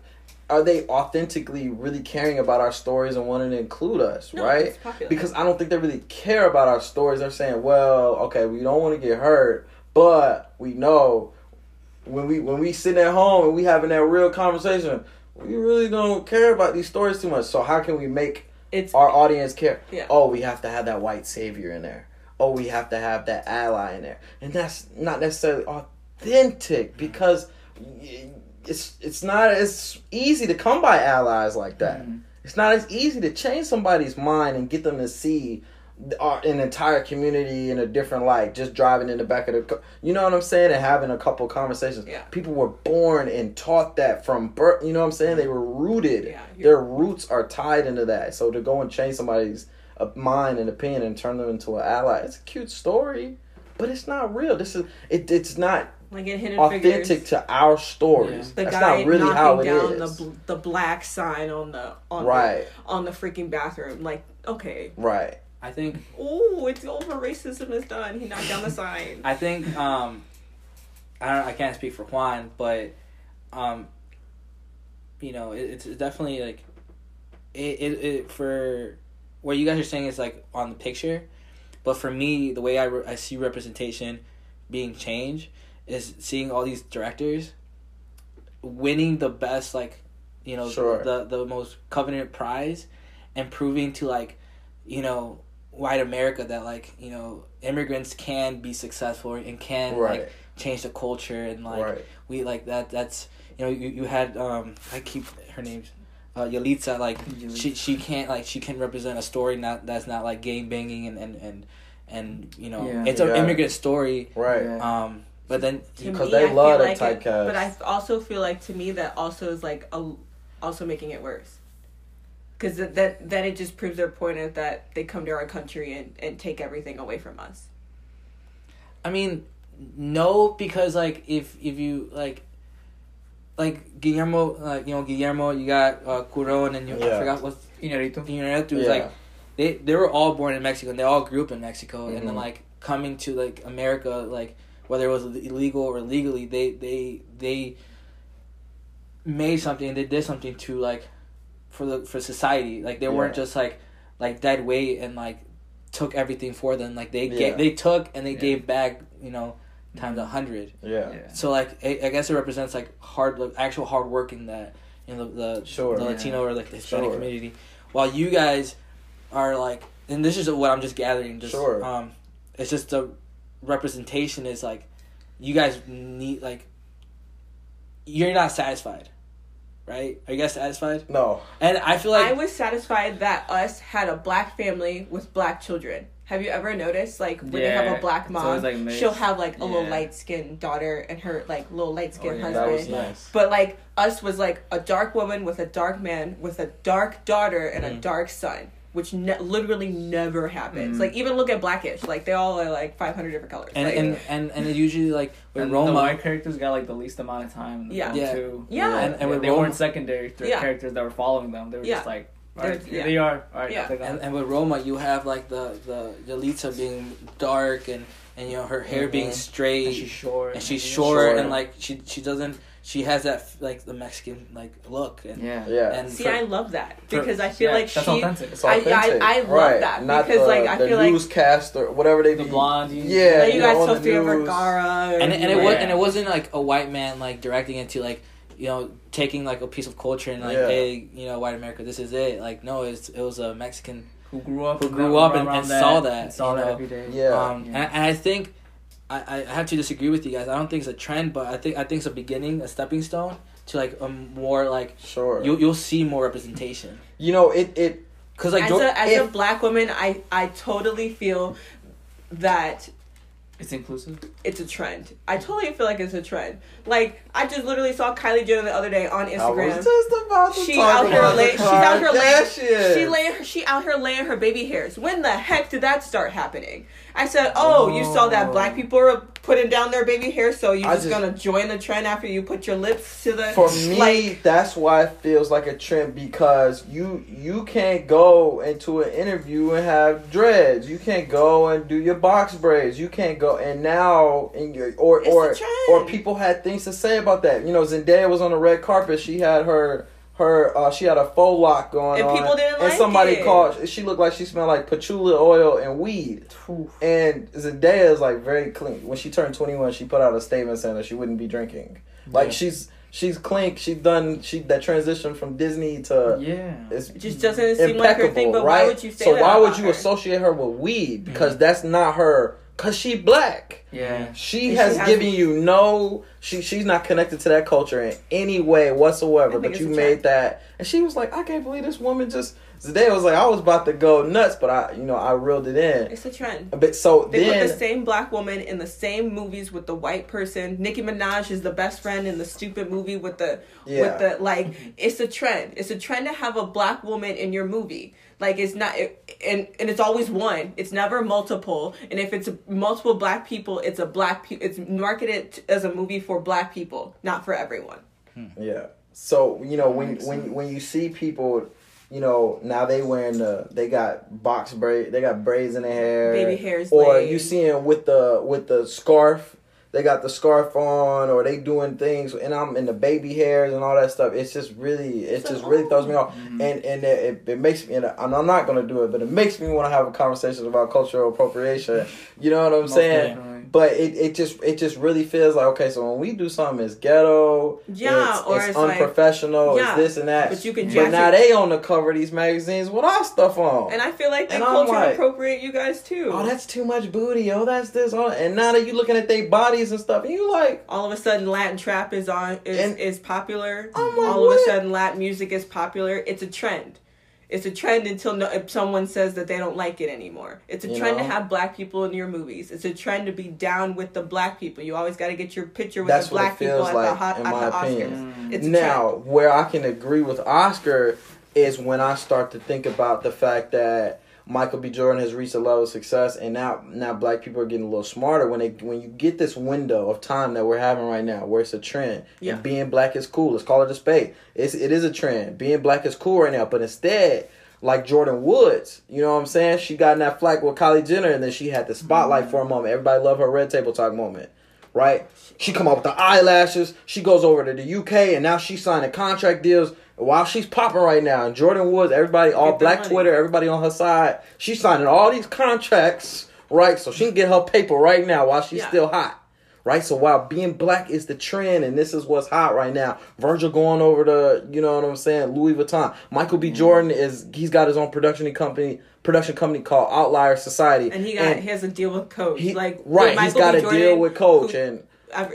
are they authentically really caring about our stories and wanting to include us, No, right? Because I don't think they really care about our stories. They're saying, well, okay, we don't want to get hurt, but we know when we when we sitting at home and we having that real conversation, we really don't care about these stories too much. So how can we make it's our audience care. Yeah. Oh, we have to have that white savior in there. Oh, we have to have that ally in there, and that's not necessarily authentic because y- it's it's not as easy to come by allies like that. Mhm. It's not as easy to change somebody's mind and get them to see our, an entire community in a different light. Just driving in the back of the, car, you know what I'm saying, and having a couple conversations. Yeah. People were born and taught that from birth. You know what I'm saying? They were rooted. Yeah, Their roots are tied into that. So to go and change somebody's uh, mind and opinion and turn them into an ally, it's a cute story, but it's not real. This is it. It's not like in Hidden authentic Figures. to our stories. the That's guy not really knocking how it down is. the the black sign on the on right. the, on the freaking bathroom. Like, okay, Right. I think oh, it's over. Racism is done. He knocked down the sign. I think um, I don't. I can't speak for Juan, but um, you know, it, it's definitely like it, it. It for what you guys are saying is like on the picture, but for me, the way I re- I see representation being changed is seeing all these directors winning the best like you know Sure. the the most coveted prize and proving to like you know white america that like you know immigrants can be successful and can Right. like change the culture and like right. we like that that's you know you, you had um I keep her name uh Yalitza like she she can't like she can represent a story not that's not like gang banging and and and, and you know Yeah. it's an Yeah. immigrant story Right. Yeah. um but then To Because me, they I love feel that like it- typecast. But I also feel like to me that also is like a, also making it worse. Because that, that then it just proves their point of that they come to our country and, and take everything away from us. I mean, no, because like if if you like, like Guillermo, like you know Guillermo, you got uh, Cuaron, and you I forgot what Inarito. Inarritu was Yeah. like. They they were all born in Mexico and they all grew up in Mexico and then Mhm. like coming to like America like whether it was illegal or legally they they they made something they did something to like for the for society like they weren't just like like dead weight and like took everything for them like they Yeah. gave they took and they Yeah. gave back you know times a hundred Yeah. Yeah. so like I, I guess it represents like hard like, actual hard work in that in the the, Sure. the Latino or like the Hispanic Sure. community while you guys are like and this is what I'm just gathering just Sure. um it's just the representation is like you guys need like you're not satisfied right are you guys satisfied No. and I feel like I was satisfied that us had a black family with black children. Have you ever noticed, like, when they have a black mom, like, mixed. she'll have like a little light skinned daughter and her like little light skinned Oh, yeah. husband. That was nice. But like us was like a dark woman with a dark man with a dark daughter and a Mm. dark son, which ne- literally never happens. Mm. Like even look at Blackish, like they all are like five hundred different colors. and, like, and and and it usually like with And Roma the white characters got like the least amount of time. In the Yeah. Yeah. Too. Yeah. And- and with they Roma- weren't secondary th- Yeah. characters that were following them. They were Yeah. just like, all They're- right, yeah. they are. All right, Yeah. And, and with Roma, you have like the the Yalitza being dark and and you know her hair being Mhm. straight and she's short. and she's yeah. short, Short. and like she she doesn't she has that like the Mexican like look and Yeah. Yeah. and see, for- I love that for- because I feel Yeah, like that's she. authentic. It's I- I- I love right. that Not because, the, like, I the feel like- newscast or whatever they The be. blondie. Yeah. like you got know, on the Sofia. Vergara, and it, and it Yeah. was and it wasn't like a white man like directing it to like you know taking like a piece of culture and like Yeah. hey you know white America this is it like no it's it was a Mexican Who grew up? Who grew up and- around and saw that, and saw that know. every day. Yeah. um Yeah. And, and I think I, I have to disagree with you guys I don't think it's a trend but I think I think it's a beginning a stepping stone to like a more like Sure. you you'll see more representation you know it. It. because like as a as a black woman, I I totally feel that It's inclusive. it's a trend. I totally feel like it's a trend. Like I just literally saw Kylie Jenner the other day on I Instagram. was just about to She talk out here about lay, the she's out here laying, Kardashians. she laying, she out here laying her baby hairs. When the heck did that start happening? I said, oh, you saw that black oh. people are putting down their baby hair, so you're just, just- gonna join the trend after you put your lips to the For me, like that's why it feels like a trend because you you can't go into an interview and have dreads. You can't go and do your box braids. You can't go and now in your or or or people had things to say about that. You know, Zendaya was on the red carpet. She had her her uh, she had a faux lock going And on, people didn't and like somebody it. called. She looked like she smelled like patchouli oil and weed. And Zendaya is like very clean. When she turned twenty one, she put out a statement saying that she wouldn't be drinking. Like Yeah. she's she's clean. She's done she that transition from Disney to Yeah. it's it just doesn't seem like her thing. But right? why would you say so that? why would you her? associate her with weed? Because that's not her. Cause she black. Yeah. She has she has- given you no. She she's not connected to that culture in any way whatsoever. But you made that, and she was like, "I can't believe this woman just." Zendaya was like, "I was about to go nuts, but I, you know, I reeled it in." It's a trend. But so They then, put the same black woman in the same movies with the white person. Nicki Minaj is the best friend in the stupid movie with the Yeah. with the like. It's a trend. It's a trend to have a black woman in your movie. Like it's not, it, and and it's always one. It's never multiple. And if it's multiple black people, it's a black. Pe- it's marketed as a movie for black people, not for everyone. Hmm. Yeah. So you know when when when you see people, you know now they wearing the they got box braid they got braids in their hair, Baby hairs or laid. you see them with the with the scarf. They got the scarf on, or they doing things, and I'm in the baby hairs and all that stuff. It's just really, it So, just really throws me off, Mhm. and and it, it, it makes me, and I'm not gonna do it, but it makes me want to have a conversation about cultural appropriation. You know what I'm Most saying? definitely. But it, it just it just really feels like okay. So when we do something, it's ghetto. Yeah, it's, or it's it's like- unprofessional. yeah, it's this and that. but you can But now it- they on the cover of these magazines with our stuff on. And I feel like they And culture like- appropriate you guys too. oh, that's too much booty. Oh, that's this. Oh, and now that you looking at their bodies and stuff, and you like, all of a sudden Latin trap is on is, And- is popular. Like, all of a sudden Latin music is popular. It's a trend. It's a trend until no, if someone says that they don't like it anymore. It's a You trend to have black people in your movies. It's a trend to be down with the black people. You always got to get your picture with That's the black people at the like, hot in at my the opinion. Oscars. It's now where I can agree with Oscar is when I start to think about the fact that Michael B. Jordan has reached a level of success, and now now black people are getting a little smarter when they when you get this window of time that we're having right now, where it's a trend. Yeah. And being black is cool. Let's call it a spade. It's it is a trend. Being black is cool right now, but instead. Like Jordyn Woods, you know what I'm saying? She got in that flack with Kylie Jenner, and then she had the spotlight mm-hmm. for a moment. Everybody loved her red table talk moment, right? She come up with the eyelashes. She goes over to the UK, and now she's signing contract deals while she's popping right now. And Jordyn Woods, everybody, all Get Black. Twitter, everybody on her side. She's signing all these contracts, right? So she can get her paper right now while she's Yeah. still hot. Right, so while being black is the trend, and this is what's hot right now. Virgil going over to, you know what I'm saying, Louis Vuitton. Michael. B. Mm-hmm. Jordan is he's got his own production company, production company called Outlier Society, And he got he has a deal with Coach. he- like right, Michael he's got B. a Jordan, deal with Coach, who, and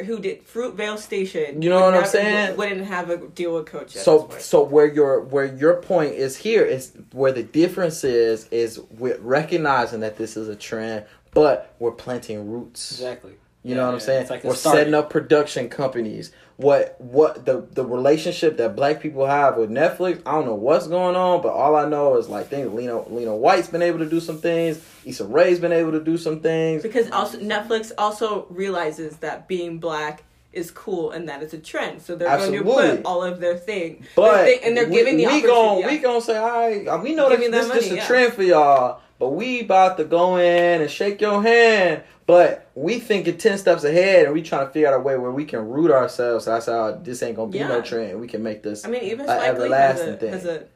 who did Fruitvale Station. You know would what I'm saying? Wouldn't have a deal with Coach. So so where your where your point is here is where the difference is is we're recognizing that this is a trend but we're planting roots Exactly. You know Yeah, what i'm saying? It's like we're setting up production companies. What what the the relationship that black people have with netflix i don't know what's going on but all i know is like things Lena Lena Waithe's been able to do some things. Issa Rae's been able to do some things. Because also Netflix also realizes that being black is cool and that it's a trend. So they're going to put all of their thing. But their thing- and they're we, giving the we yeah. we gon' say, all right, uh, we know Give this, me that this, this money, a yeah. trend for y'all, but we about to go in and shake your hand. But we thinking ten steps ahead, and we trying to figure out a way where we can root ourselves. So That's how this ain't gonna be no trend. We can make this. I mean, even a Spike Lee has everlasting a, thing.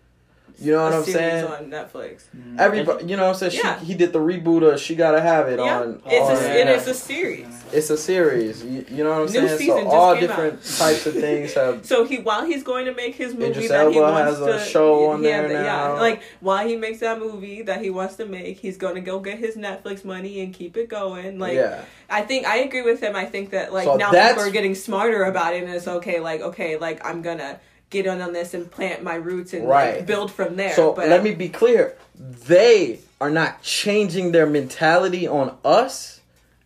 Has a, You know what a I'm saying? on Netflix. Mm. Everybody, you know what I'm saying? Yeah. She, he did the reboot of She Gotta Have It Yeah, on. it's on a, and it's a series. it's a series. You, you know what I'm New saying? season So just all came different types of things have. So he while he's going to make his movie Idris that he wants has a to show on he had there the- yeah, now. like while he makes that movie that he wants to make, he's going to go get his Netflix money and keep it going. Like yeah. I think I agree with him. I think that like So now that's- people are getting smarter about it, and it's okay. Like okay, like I'm gonna get in on this and plant my roots and Right. like, build from there. So but let me be clear. They are not changing their mentality on us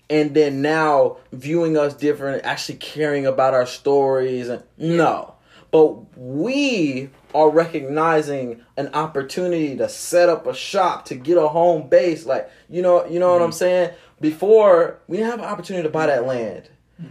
and then now viewing us different, actually caring about our stories and no. But we are recognizing an opportunity to set up a shop to get a home base. Like, you know, you know what I'm mm-hmm. saying? Before we didn't have an opportunity to buy that land.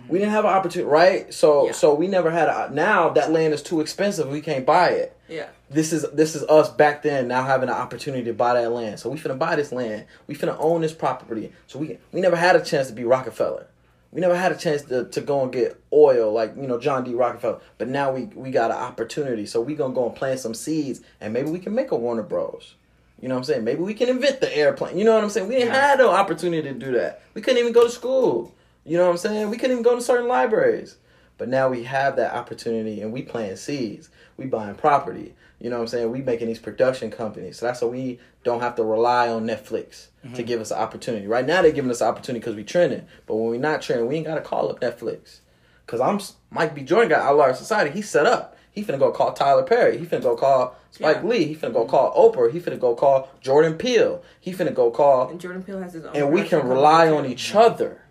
We didn't have an opportunity, right? So Yeah. so we never had a now that land is too expensive. We can't buy it yeah, this is this is us back then now having an opportunity to buy that land. So we finna buy this land. We finna own this property. So we we never had a chance to be Rockefeller. We never had a chance to, to go and get oil like you know John D. Rockefeller. But now we we got an opportunity. So we gonna go and plant some seeds and maybe we can make a Warner Bros. You know what I'm saying? Maybe we can invent the airplane. You know what I'm saying? We didn't Yeah. have no opportunity to do that. We couldn't even go to school. You know what I'm saying? We couldn't even go to certain libraries. But now we have that opportunity and we planting seeds. We buying property. You know what I'm saying? We making these production companies. So that's why we don't have to rely on Netflix to mm-hmm. give us an opportunity. Right now they're giving us an opportunity because we trending. But when we're not trending, we ain't got to call up Netflix. Because I'm Mike B. Jordan got Outlier Society. He set up. He finna go call Tyler Perry. He finna go call Spike Yeah. Lee. He finna go mm-hmm. call Oprah. He finna go call Jordan Peele. He finna go call and Jordan Peele has his own. and we can rely on each other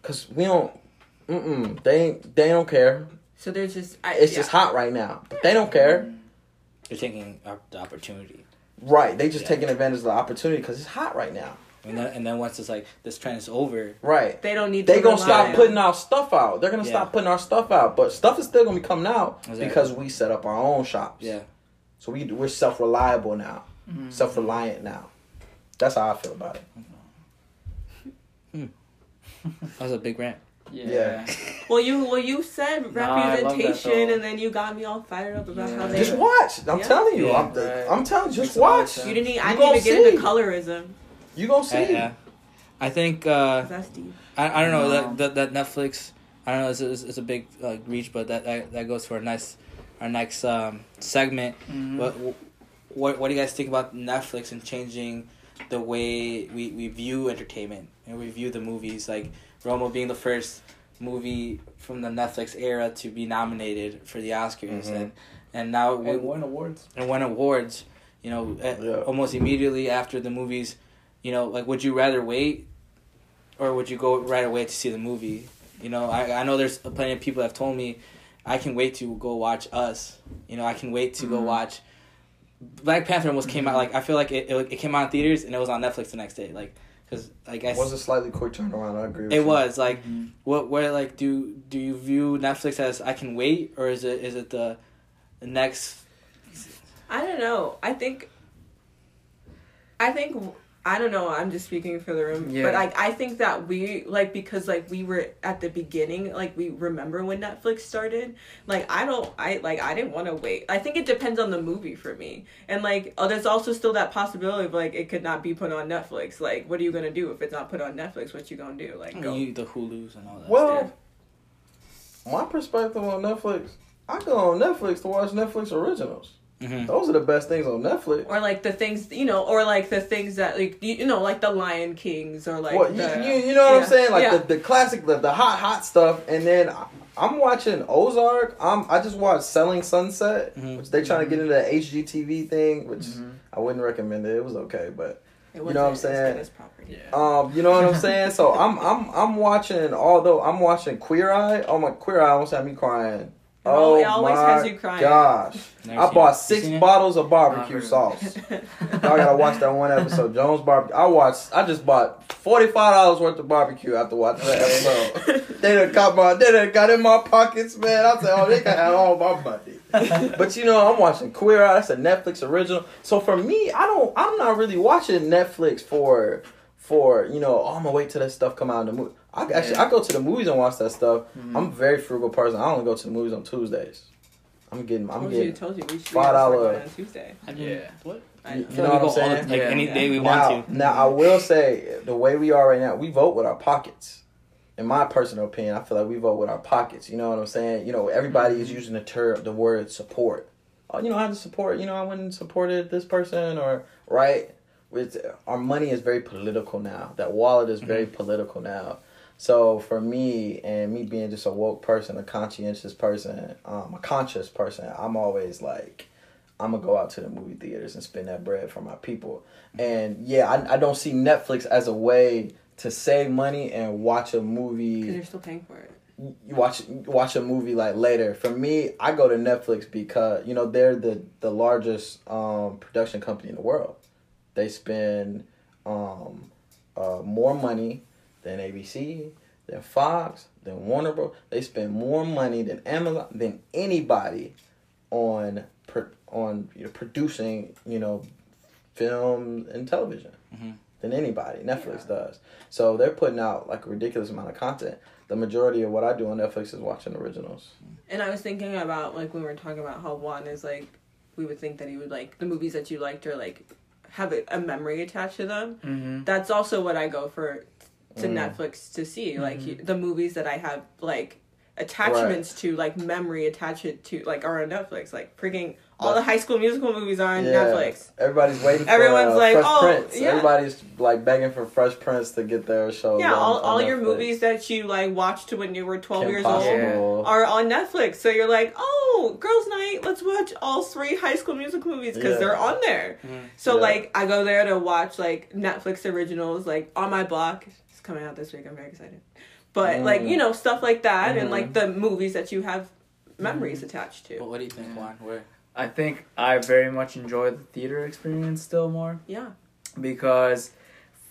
because we don't mm-mm, they they don't care So there's just I, it's yeah. just hot right now but they don't care They're taking the opportunity. right they just Yeah. taking advantage of the opportunity because it's hot right now And then, and then once it's like this trend is over, right They don't need. they to gonna stop putting our stuff out they're gonna Yeah. stop putting our stuff out but stuff is still gonna be coming out Exactly. because we set up our own shops yeah. so we we're self-reliable now Mhm. self-reliant now that's how i feel about it That was a big rant. Yeah. Well, you well you said Nah, I love that, representation, though. and then you got me all fired up about how Yeah. they. just watch i'm Yeah. telling you Yeah, I'm, right. I'm telling you just Makes a lot of watch. You didn't. e- You I didn't gonna even get into colorism. you gonna see Yeah, yeah. I think uh, That's deep. I, I don't know No. that, that that Netflix. I don't know. It's, it's, it's a big like reach, but that, that that goes for our next our next um, segment. Mhm. What what what do you guys think about Netflix and changing the way we, we view entertainment and we view the movies? Like Roma being the first movie from the Netflix era to be nominated for the Oscars, Mhm. and and now we, won awards. and won awards. You know, uh, Yeah. almost immediately after the movies. You know, like would you rather wait, or would you go right away to see the movie? You know, I I know there's plenty of people that have told me, I can wait to go watch Us. You know, I can wait to go Mhm. watch. Black Panther almost came out like I feel like it, it, it came out in theaters and it was on Netflix the next day, like because like I It was a slightly quick turnaround. I agree. With it you. was like Mhm. what what like do do you view Netflix as I can wait or is it is it the the next I don't know. I think. I think I don't know. I'm just speaking for the room, Yeah. but like I think that we like because like we were at the beginning, like we remember when Netflix started. Like I don't, I like I didn't want to wait. I think it depends on the movie for me, and like oh, there's also still that possibility of like it could not be put on Netflix. Like what are you gonna do if it's not put on Netflix? What you gonna do? Like go. you, the Hulu's and all that Well, stuff. my perspective on Netflix, I go on Netflix to watch Netflix originals. Mhm. Those are the best things on Netflix. or like the things you know, or like the things that like you, you know, like the Lion Kings, or like What the, you, you, you know what yeah, I'm saying? Like yeah. the, the classic, the, the hot hot stuff, and then I, I'm watching Ozark. I'm I just watched Selling Sunset, Mhm. which they trying to get into the HGTV thing, which Mhm. I wouldn't recommend it. It was okay, but It you know what I'm wasn't as saying? good as property. Yeah. um, you know what I'm saying. So I'm I'm I'm watching. Although I'm watching Queer Eye. Oh my Queer Eye almost had me crying. It Oh it always my has you crying. gosh! Never I bought it. Six bottles of barbecue I've heard sauce. I gotta watch that one episode. Jones barbecue. I watched. I just bought forty five dollars worth of barbecue after watching that episode. they done got my. They done got in my pockets, man. I said, oh, they got have all my money. but you know, I'm watching Queer Eye. That's a Netflix original. So for me, I don't. I'm not really watching Netflix for for you know. Oh, I'm gonna wait till that stuff come out in the movie. I actually Yeah. I go to the movies and watch that stuff. Mhm. I'm a very frugal person. I only go to the movies on Tuesdays. I'm getting. I'm told you, getting. told you we should $5 $5 on Tuesday. I didn't- Yeah. What? I, You I feel know like what we I'm go all saying? the- Like Yeah. any day we now, want to. now I will say the way we are right now, we vote with our pockets. In my personal opinion, I feel like we vote with our pockets. You know what I'm saying? You know, everybody is using the term, the word support. Oh, you know, I have to support. You know, I went and supported this person, or right. With our money is very political now. That wallet is very political now. So for me, and me being just a woke person, a conscientious person, um, a conscious person, I'm always like, I'm gonna go out to the movie theaters and spend that bread for my people. And yeah, I, I don't see Netflix as a way to save money and watch a movie because you're still paying for it. You watch watch a movie like later. For me, I go to Netflix because you know they're the the largest um, production company in the world. They spend um, uh, more money than ABC, than Fox, than Warner Bros. They spend more money than Amazon than anybody on on you know, producing you know film and television Mhm. than anybody. Netflix Yeah. does. So they're putting out like a ridiculous amount of content. The majority of what I do on Netflix is watching originals. And I was thinking about like when we were talking about how Juan is like, we would think that he would like the movies that you liked or like have a, a memory attached to them. Mhm. That's also what I go for to Mm. Netflix to see. Like Mhm. you, the movies that I have like attachments to, like memory attached to, like are on Netflix. Like freaking all the High School Musical movies are on Yeah. Netflix. Everybody's waiting for Everyone's uh, like, Fresh oh, Prince. yeah. Everybody's like begging for Fresh Prince to get their show. Yeah, on- all, on all your movies that you like watched when you were twelve Kim years Possible. old are on Netflix. So you're like, oh, girls' night, let's watch all three High School Musical movies because Yeah. they're on there. Mhm. So Yeah. like, I go there to watch like Netflix originals, like on my block. It's coming out this week. I'm very excited. But Mm. like you know stuff like that, and Mhm. like the movies that you have memories Mm-hmm. attached to. But what do you think, Juan? Where? I think I very much enjoy the theater experience still more Yeah. because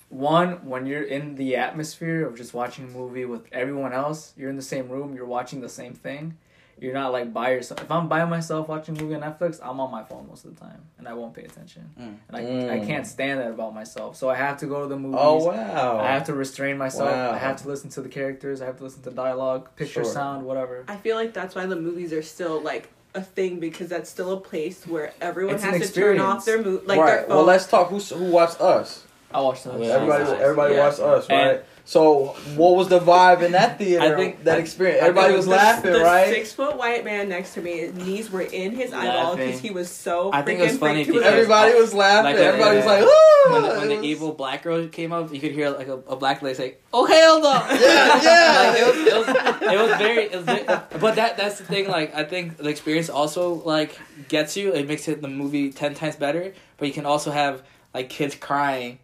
one, when you're in the atmosphere of just watching a movie with everyone else, you're in the same room, you're watching the same thing. You're not like by yourself. If I'm by myself watching a movie on Netflix, I'm on my phone most of the time and I won't pay attention. Mm. And I, I Mm. can't stand that about myself. So I have to go to the movies. Oh wow! I have to restrain myself. Wow. I have to listen to the characters. I have to listen to dialogue, picture, Sure. sound, whatever. I feel like that's why the movies are still like a thing because that's still a place where everyone It's has to turn off their mo- like right. their phone. Well, let's talk. Who who watched us? I watched those. Yeah. Everybody, everybody Yeah. watched us, And- right? So, what was the vibe in that theater? I think- that I- experience. Everybody was was laughing, the right? six foot white man next to me, his knees were in his eyeball because he was so. I think it was funny freaked. Because- Everybody was laughing. Like, Everybody was yeah. like, "Ah!" when the, when the evil black girl came up, you could hear like a, a black lady say, "Oh hell no!" Yeah, yeah. like, it, was, it, was, it was very, it was very but that that's the thing. Like I think the experience also like gets you. It makes it the movie ten times better. But you can also have like kids crying.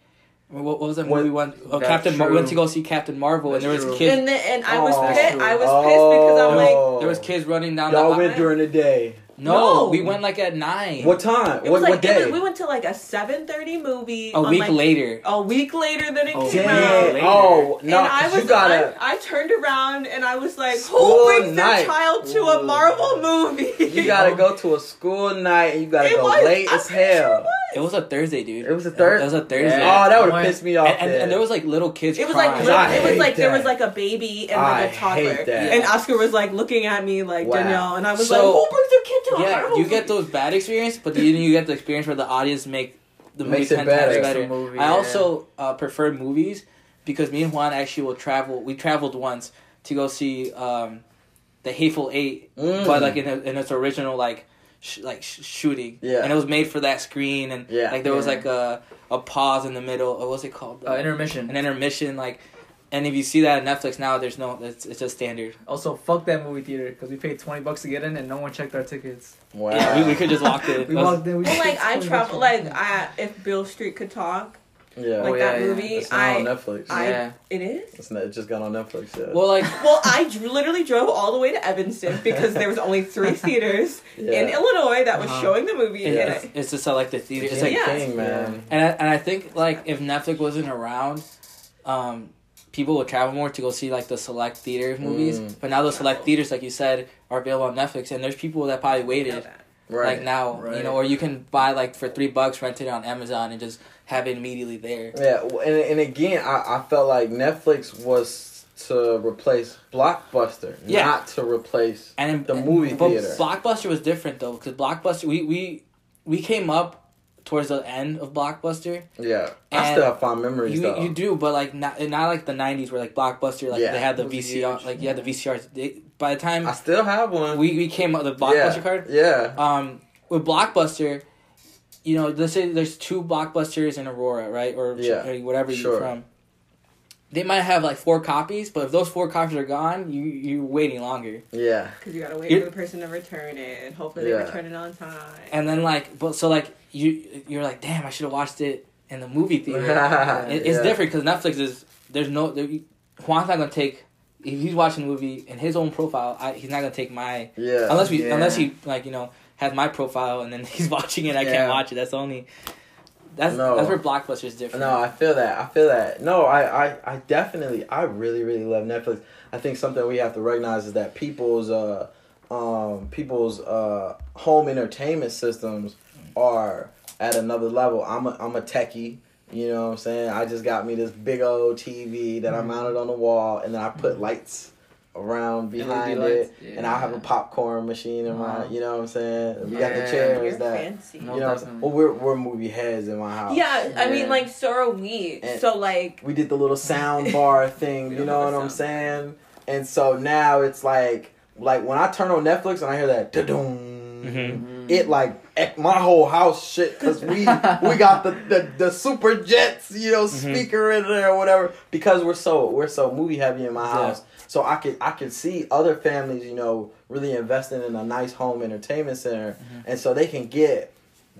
What, what was that What- movie one? Oh, That's Captain. Mar- we went to go see Captain Marvel, That's and there was true. kids. and then, and I was Oh. pissed. I was pissed because I'm like, Oh. There was kids running down. Y'all the went aisle. during the day. No, No. we went like at nine. What time? it what, was like what day? it was, we went to like a seven thirty movie a on, week like, later. A week later than it Oh, came damn. out. later. Oh no! and I 'cause was, you gotta. I, I turned around and I was like, School "Who brings night. their child to a Ooh. Marvel movie?" You gotta go to a school night and you gotta It go was- late I'm as pretty sure hell. It was a Thursday, dude. It was a Thursday. It was a Thursday. Yeah. Oh, that would Why- have pissed me off. and, and, then. and there was like little kids. It was crying. like I little, it was hate like there was like a baby and I like a toddler, that. and Oscar was like looking at me like Wow. Danielle, and I was So- like, yeah, Marvel you get those bad experience, but then you get the experience where the audience make the movie Makes it ten better. times Makes better. the movie, I yeah. also uh, prefer movies because me and Juan actually will travel. We traveled once to go see um, the Hateful Eight, Mm. but like in, a, in its original like sh- like sh- shooting. Yeah. and it was made for that screen, and Yeah. like there was Yeah. like a a pause in the middle. What was it called? Uh, intermission. An intermission, like. And if you see that on Netflix now, there's no. It's, it's just standard. Also, fuck that movie theater because we paid twenty bucks to get in and no one checked our tickets. wow. Yeah, we, we could just walk in. We That walked in. We Well, like I 20 travel, like. I, if Beale Street could talk, yeah. like Oh, that yeah, yeah. movie, it's not I, on Netflix. I, Yeah. it is. It's not, it just got on Netflix. Yeah. well, like Well, I literally drove all the way to Evanston because there was only three theaters yeah. in Illinois that was Uh-huh. showing the movie. It- and it's, it- it's just like the theater. It's King, like, Yeah. King, man. and I, and I think like if Netflix wasn't around, um, people would travel more to go see like the select theater movies. Mm. But now the select theaters, like you said, are available on Netflix, and there's people that probably waited. Right. like now, you know, or you can buy like for three bucks, rent it on Amazon, and just have it immediately there. Yeah, and, and again, I, I felt like Netflix was to replace Blockbuster, Yeah. not to replace. And The movie but theater. Blockbuster was different though, because Blockbuster, we we we came up towards the end of Blockbuster. Yeah, I still have fond memories You though. you do, but like not not like the '90s where like Blockbuster, like Yeah. they had the VCR, huge. like you had the VCRs. They, by the time I still have one. we we came up the Blockbuster yeah. card, Yeah. um, with Blockbuster, you know, let's say there's two Blockbusters in Aurora, right, or, Yeah, or whatever sure. you're from. They might have like four copies, but if those four copies are gone, you you're waiting longer. Yeah. Because you gotta wait It- for the person to return it, and hopefully Yeah. they return it on time. And then like, but so like you you're like, damn, I should have watched it in the movie theater. It, it's Yeah. different because Netflix is there's no there, Juan's not gonna take if he's watching a movie in his own profile. I, he's not gonna take my Yeah. unless we Yeah. unless he like you know has my profile and then he's watching it. I Yeah. can't watch it. That's only that's No. that's where Blockbuster is different. No, I feel that. I feel that. No, I, I, I definitely, I really, really love Netflix. I think something we have to recognize is that people's, uh, um, people's uh, home entertainment systems are at another level. I'm a, I'm a techie. You know what I'm saying? I just got me this big old TV that I Mhm. mounted on the wall, and then I put lights around behind LED it, lights, and I have a popcorn machine in my. Wow. You know what I'm saying? We got the Yeah. chairs You're that. fancy. You know what I'm saying? Well, we're we're movie heads in my house. Yeah, I mean, like so are we. And- so like, we did the little sound bar thing, you know what I'm saying? And so now it's like like when I turn on Netflix and I hear that da-doom, Mhm. it like ec- my whole house shit cuz we we got the, the the super jets, you know, Mm-hmm. speaker in there or whatever because we're so we're so movie heavy in my Yeah. house. So I could I could see other families, you know, really investing in a nice home entertainment center Mm-hmm. and so they can get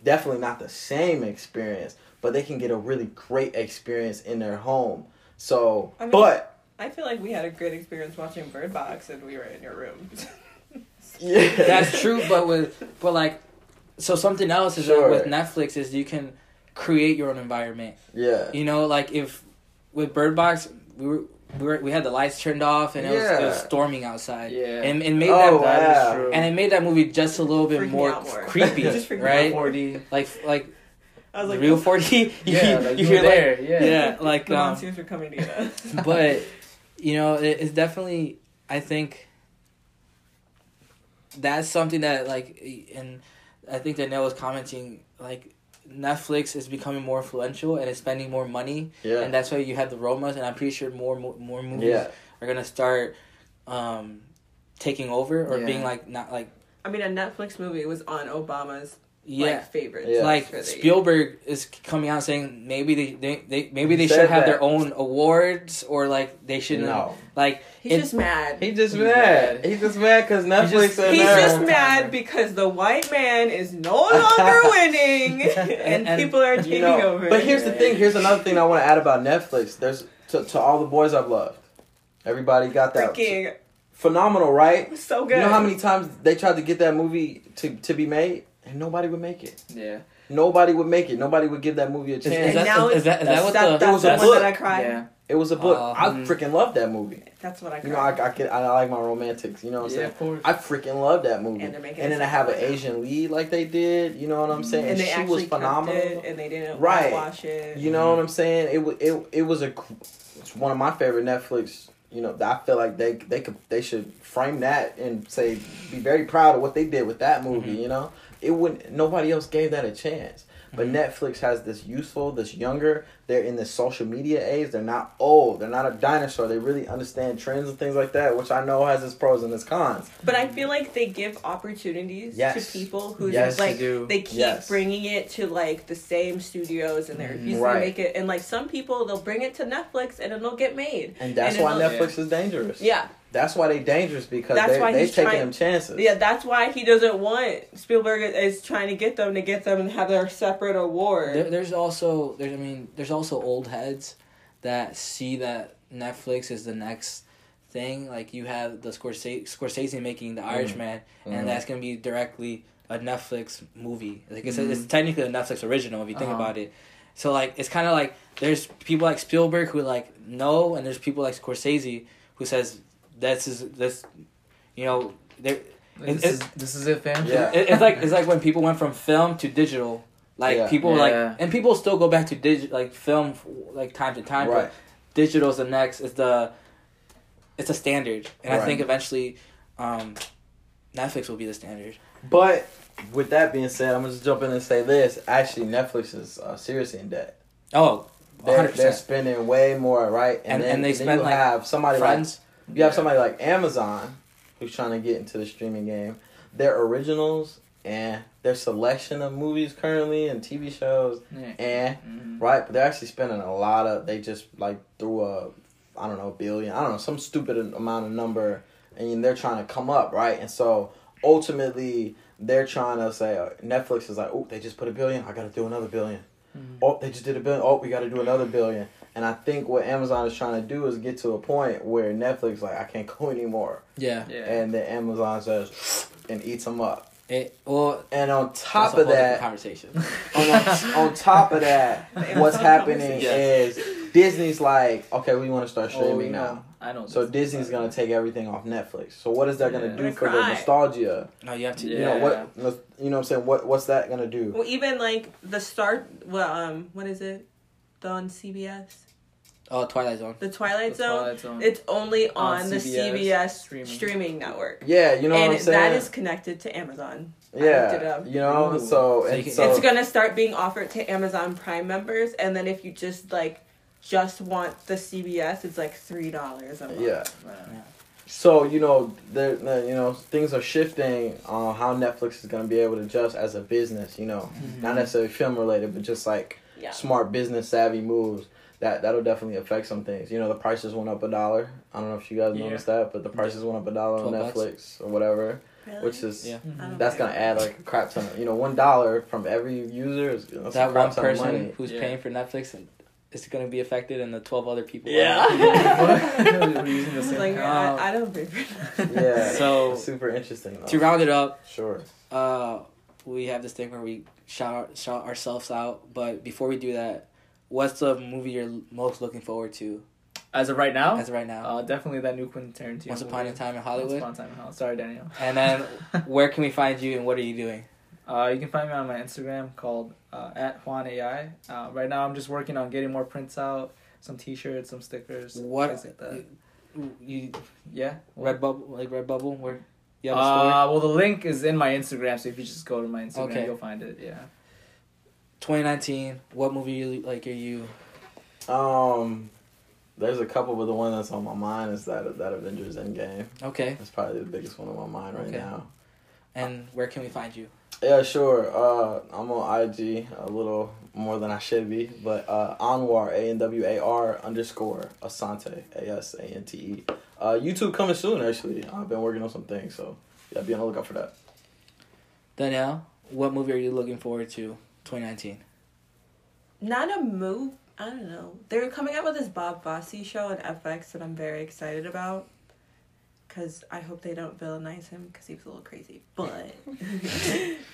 definitely not the same experience, but they can get a really great experience in their home. So, I mean- but I feel like we had a great experience watching Bird Box, and we were in your room. yeah, That's true, but with but like so something else is Sure. that with Netflix is you can create your own environment. Yeah, You know, like if with Bird Box we were. We, were, we had the lights turned off and it, was, it was storming outside. Yeah. and it made Oh, that wow. true. and it made that movie just a little bit more, more. creepy, Just freaked me out right? more. 4D. Like like I was like, real the- 4D. you Yeah, you, like you you hear were like there. Yeah. yeah, like the um, monsters were coming to get us. but you know it, it's definitely i think that's something that like and i think that Neil was commenting like Netflix is becoming more influential and is spending more money, Yeah. and that's why you have the Romas, and I'm pretty sure more more, more movies yeah. are gonna start um, taking over or Yeah. being like not like I mean, a Netflix movie was on Obama's yeah. like favorites. Yeah. like for year. Spielberg is coming out saying maybe they, they, they maybe they He should have that. their own awards or like they shouldn't No. like He's it- just mad. He just He's mad. mad. He's just mad because Netflix just- He's just mad because the white man is no longer winning, and, And- people are You taking know, over. But here's the thing. Here's another thing I want to add about Netflix. There's to, to all the boys I've loved. Everybody got that freaking phenomenal, right? so good. You know how many times they tried to get that movie to, to be made, and nobody would make it. Yeah. Nobody would make it. Nobody would give that movie a chance. is And that, now is, is that is that that's- what that, the It that's was the a one book. that I cried. Yeah. it was a book. Uh, I mm. freaking love that movie. That's what I cried. You know, I, I can I like my romantics. You know what I'm Yeah, saying? of course. I freaking love that movie. And they're making And then I have an. Asian lead like they did. You know what I'm saying? and they she was phenomenal. it, and they didn't Right. whitewash it. You know what I'm saying? It was it it was a it's one of my favorite Netflix. You know, I feel like they they could they should frame that and say be very proud of what they did with that movie. Mhm. You know, it wouldn't nobody else gave that a chance. But Mhm. Netflix has this youthful, this younger. They're in the social media age. They're not old. They're not a dinosaur. They really understand trends and things like that, which I know has its pros and its cons. But I feel like they give opportunities Yes. to people who Yes, just they like do. they keep Yes. bringing it to like the same studios and they're mm-hmm. refusing Right. to make it. And like some people, they'll bring it to Netflix and it'll get made. And that's And why it'll- Netflix is dangerous. Yeah, That's why they're dangerous because That's they why they he's taking trying- them chances. yeah. That's why he doesn't want Spielberg is trying to get them to get them and have their separate award. There, there's also there's I mean there's also old heads that see that Netflix is the next thing. Like you have the Scorsese, Scorsese making The Irishman, Mhm. and that's gonna be directly a Netflix movie. Like it's, it's technically a Netflix original if you think Uh-huh. about it. So like it's kind of like there's people like Spielberg who like no, and there's people like Scorsese who says this is this, you know, there. This, It- is, this is it, fam. Yeah. It, it's like it's like when people went from film to digital. Like Yeah. people Yeah. like and people still go back to digital like film like time to time. Right. But digital's the next. It's the it's a standard, and I think eventually, um, Netflix will be the standard. But with that being said, I'm gonna just jump in and say this. Actually, Netflix is uh, seriously in debt. Oh, They're, 100 they're spending way more, right? And- then, and they then spend, you like, have somebody Friends. like you have somebody like Amazon who's trying to get into the streaming game. Their originals and their selection of movies currently and TV shows Yeah. and Mhm. right, but they're actually spending a lot of. They just like threw a, I don't know, billion. I don't know, some stupid amount of number, and they're trying to come up, right? And so ultimately, they're trying to say uh, Netflix is like, oh, they just put a billion. I got to do another 1000000000 Mhm. Oh, they just did a billion. Oh, we got to do another billion. And I think what Amazon is trying to do is get to a point where Netflix like, I can't go anymore, Yeah. Yeah. and then Amazon says and eats them up. It well. And on top of that, conversation. on, on top of that, what's happening Yes. is Disney's like, okay, we want to start Oh, streaming you now. know, I know. So. Disney's gonna take everything off Netflix. So what is that Yeah. gonna I'm do for the nostalgia? no, you have to. You know what? You know what I'm saying? What What's that gonna do? well, even like the start. Well, um, what is it? The on CBS, Oh, Twilight Zone. the Twilight The Zone. Twilight Zone. It's only on, On the CBS CBS streaming. streaming, network. Yeah, you know and what I'm saying. that is connected to Amazon. I it yeah, up. you know. Ooh. So So and you can- so it's gonna start being offered to Amazon Prime members, and then if you just like just want the CBS, it's like three dollars a month. yeah. Yeah. So you know, there, uh, you know, things are shifting on how Netflix is gonna be able to adjust as a business. You know, not necessarily film related, but just like Yeah. smart business savvy moves. That that'll definitely affect some things. You know, the prices went up a dollar. I don't know if you guys Yeah. noticed that, but the prices went up a dollar on 12 bucks. Netflix or whatever, Really? which is Yeah. I don't that's gonna add like a crap ton. Of, you know, one dollar from every user is that's a that crap one ton of person money. who's Yeah. paying for Netflix and is going to be affected, and the twelve other people. Yeah. We're using the same like account. I, I don't pay for that. Yeah. So- It's super interesting. Though. To round it up, Sure. uh, we have this thing where we shout shout ourselves out. But before we do that, what's the movie you're most looking forward to As of right now, as of right now? uh, definitely that new Quentin Tarantino. Once Upon a. Time in Hollywood. Once. Upon a Time in Hollywood. Sorry, Daniel. And then where can we find you and what are you doing? Uh, you can find me on my Instagram called uh, at Juan AI. Uh, right now, I'm just working on getting more prints out, some T-shirts, some stickers, What like that. you Yeah. Redbubble like Redbubble where you have a store? Uh, well, the link is in my Instagram, so if you just go to my Instagram, Okay. you'll find it. Yeah. 2019. What movie you like? Are you? Um, there's a couple, but the one that's on my mind is that that Avengers Endgame. Okay. That's probably the biggest one on my mind right Okay. now. And where can we find you? Yeah, sure. Uh, I'm on IG a little more than I should be, but uh, Anwar A N W A R underscore Asante A S A N T E. Uh, YouTube coming soon. Actually, I've been working on some things, so yeah, be on the lookout for that. Danielle, what movie are you looking forward to 2019? Not a move. I don't know. They're coming out with this Bob Fosse show on FX that I'm very excited about. Cause I hope they don't villainize him because he was a little crazy, but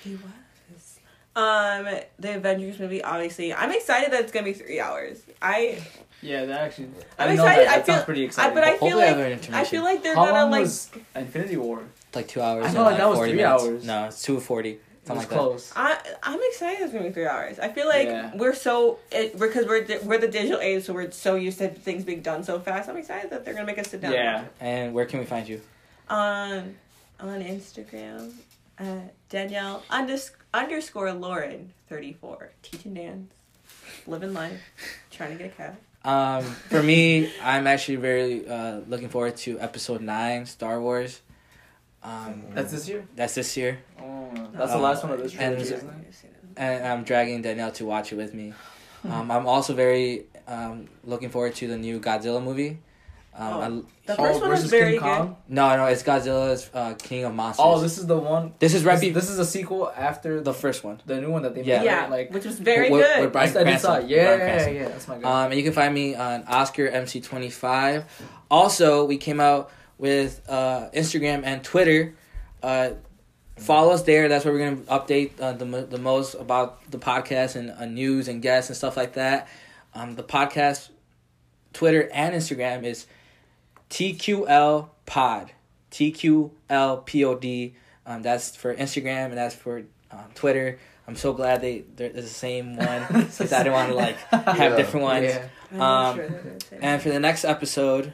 he was. Um, the Avengers movie, obviously, I'm excited that it's gonna be three hours. I, Yeah, that actually. I'm I excited. that, that I feel- sounds pretty I exciting. but I feel Hopefully I have an like I feel like they're How gonna long like. was Infinity War? Like two hours. I and felt like that was three minutes. hours. No, it's two forty. It Something was like that. close. I I'm excited it's gonna be three hours. I feel like Yeah. we're so it because we're di- we're the digital age, so we're so used to things being done so fast. I'm excited that they're gonna make us sit down. Yeah. And where can we find you? on on Instagram at Danielle unders- underscore Lauren thirty four teaching dance, living life, trying to get a cat. Um, for me, I'm actually very uh, looking forward to episode nine, Star Wars. Um, That's this year. that's this year, Oh, that's the Um, last one of this and- trilogy, isn't it? and I'm dragging Danielle to watch it with me. Um, I'm also very um, looking forward to the new Godzilla movie. Um, The I, first one was very King Kong? no, no, it's Godzilla's uh, King of Monsters. Oh, this is the one. this is right. This, be- this is a sequel after the the first one. the new one that they Yeah. made. Yeah, right? like which was very With- good. with Bryan I did saw it. Cranston. Yeah, Bryan yeah, yeah, that's my guy. Um, and you can find me on Oscar MC25. Also, we came out with uh, Instagram and Twitter. Uh, follow us there. That's where we're gonna update uh, the the most about the podcast and uh, news and guests and stuff like that. Um, the podcast, Twitter and Instagram is TQL Pod. TQL Pod. Um, that's for Instagram and that's for um, Twitter. I'm so glad they they're the same one because I didn't want to like have Yeah. different ones. Yeah. Um, sure they're gonna say And for the next episode,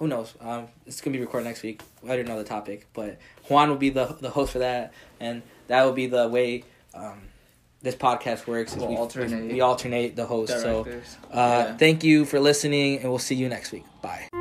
who knows? Um, it's gonna be recorded next week. I don't know the topic, but Juan will be the the host for that, and that will be the way um, this podcast works. We'll we, alternate. We alternate the host. So, uh, Yeah. thank you for listening, and we'll see you next week. Bye.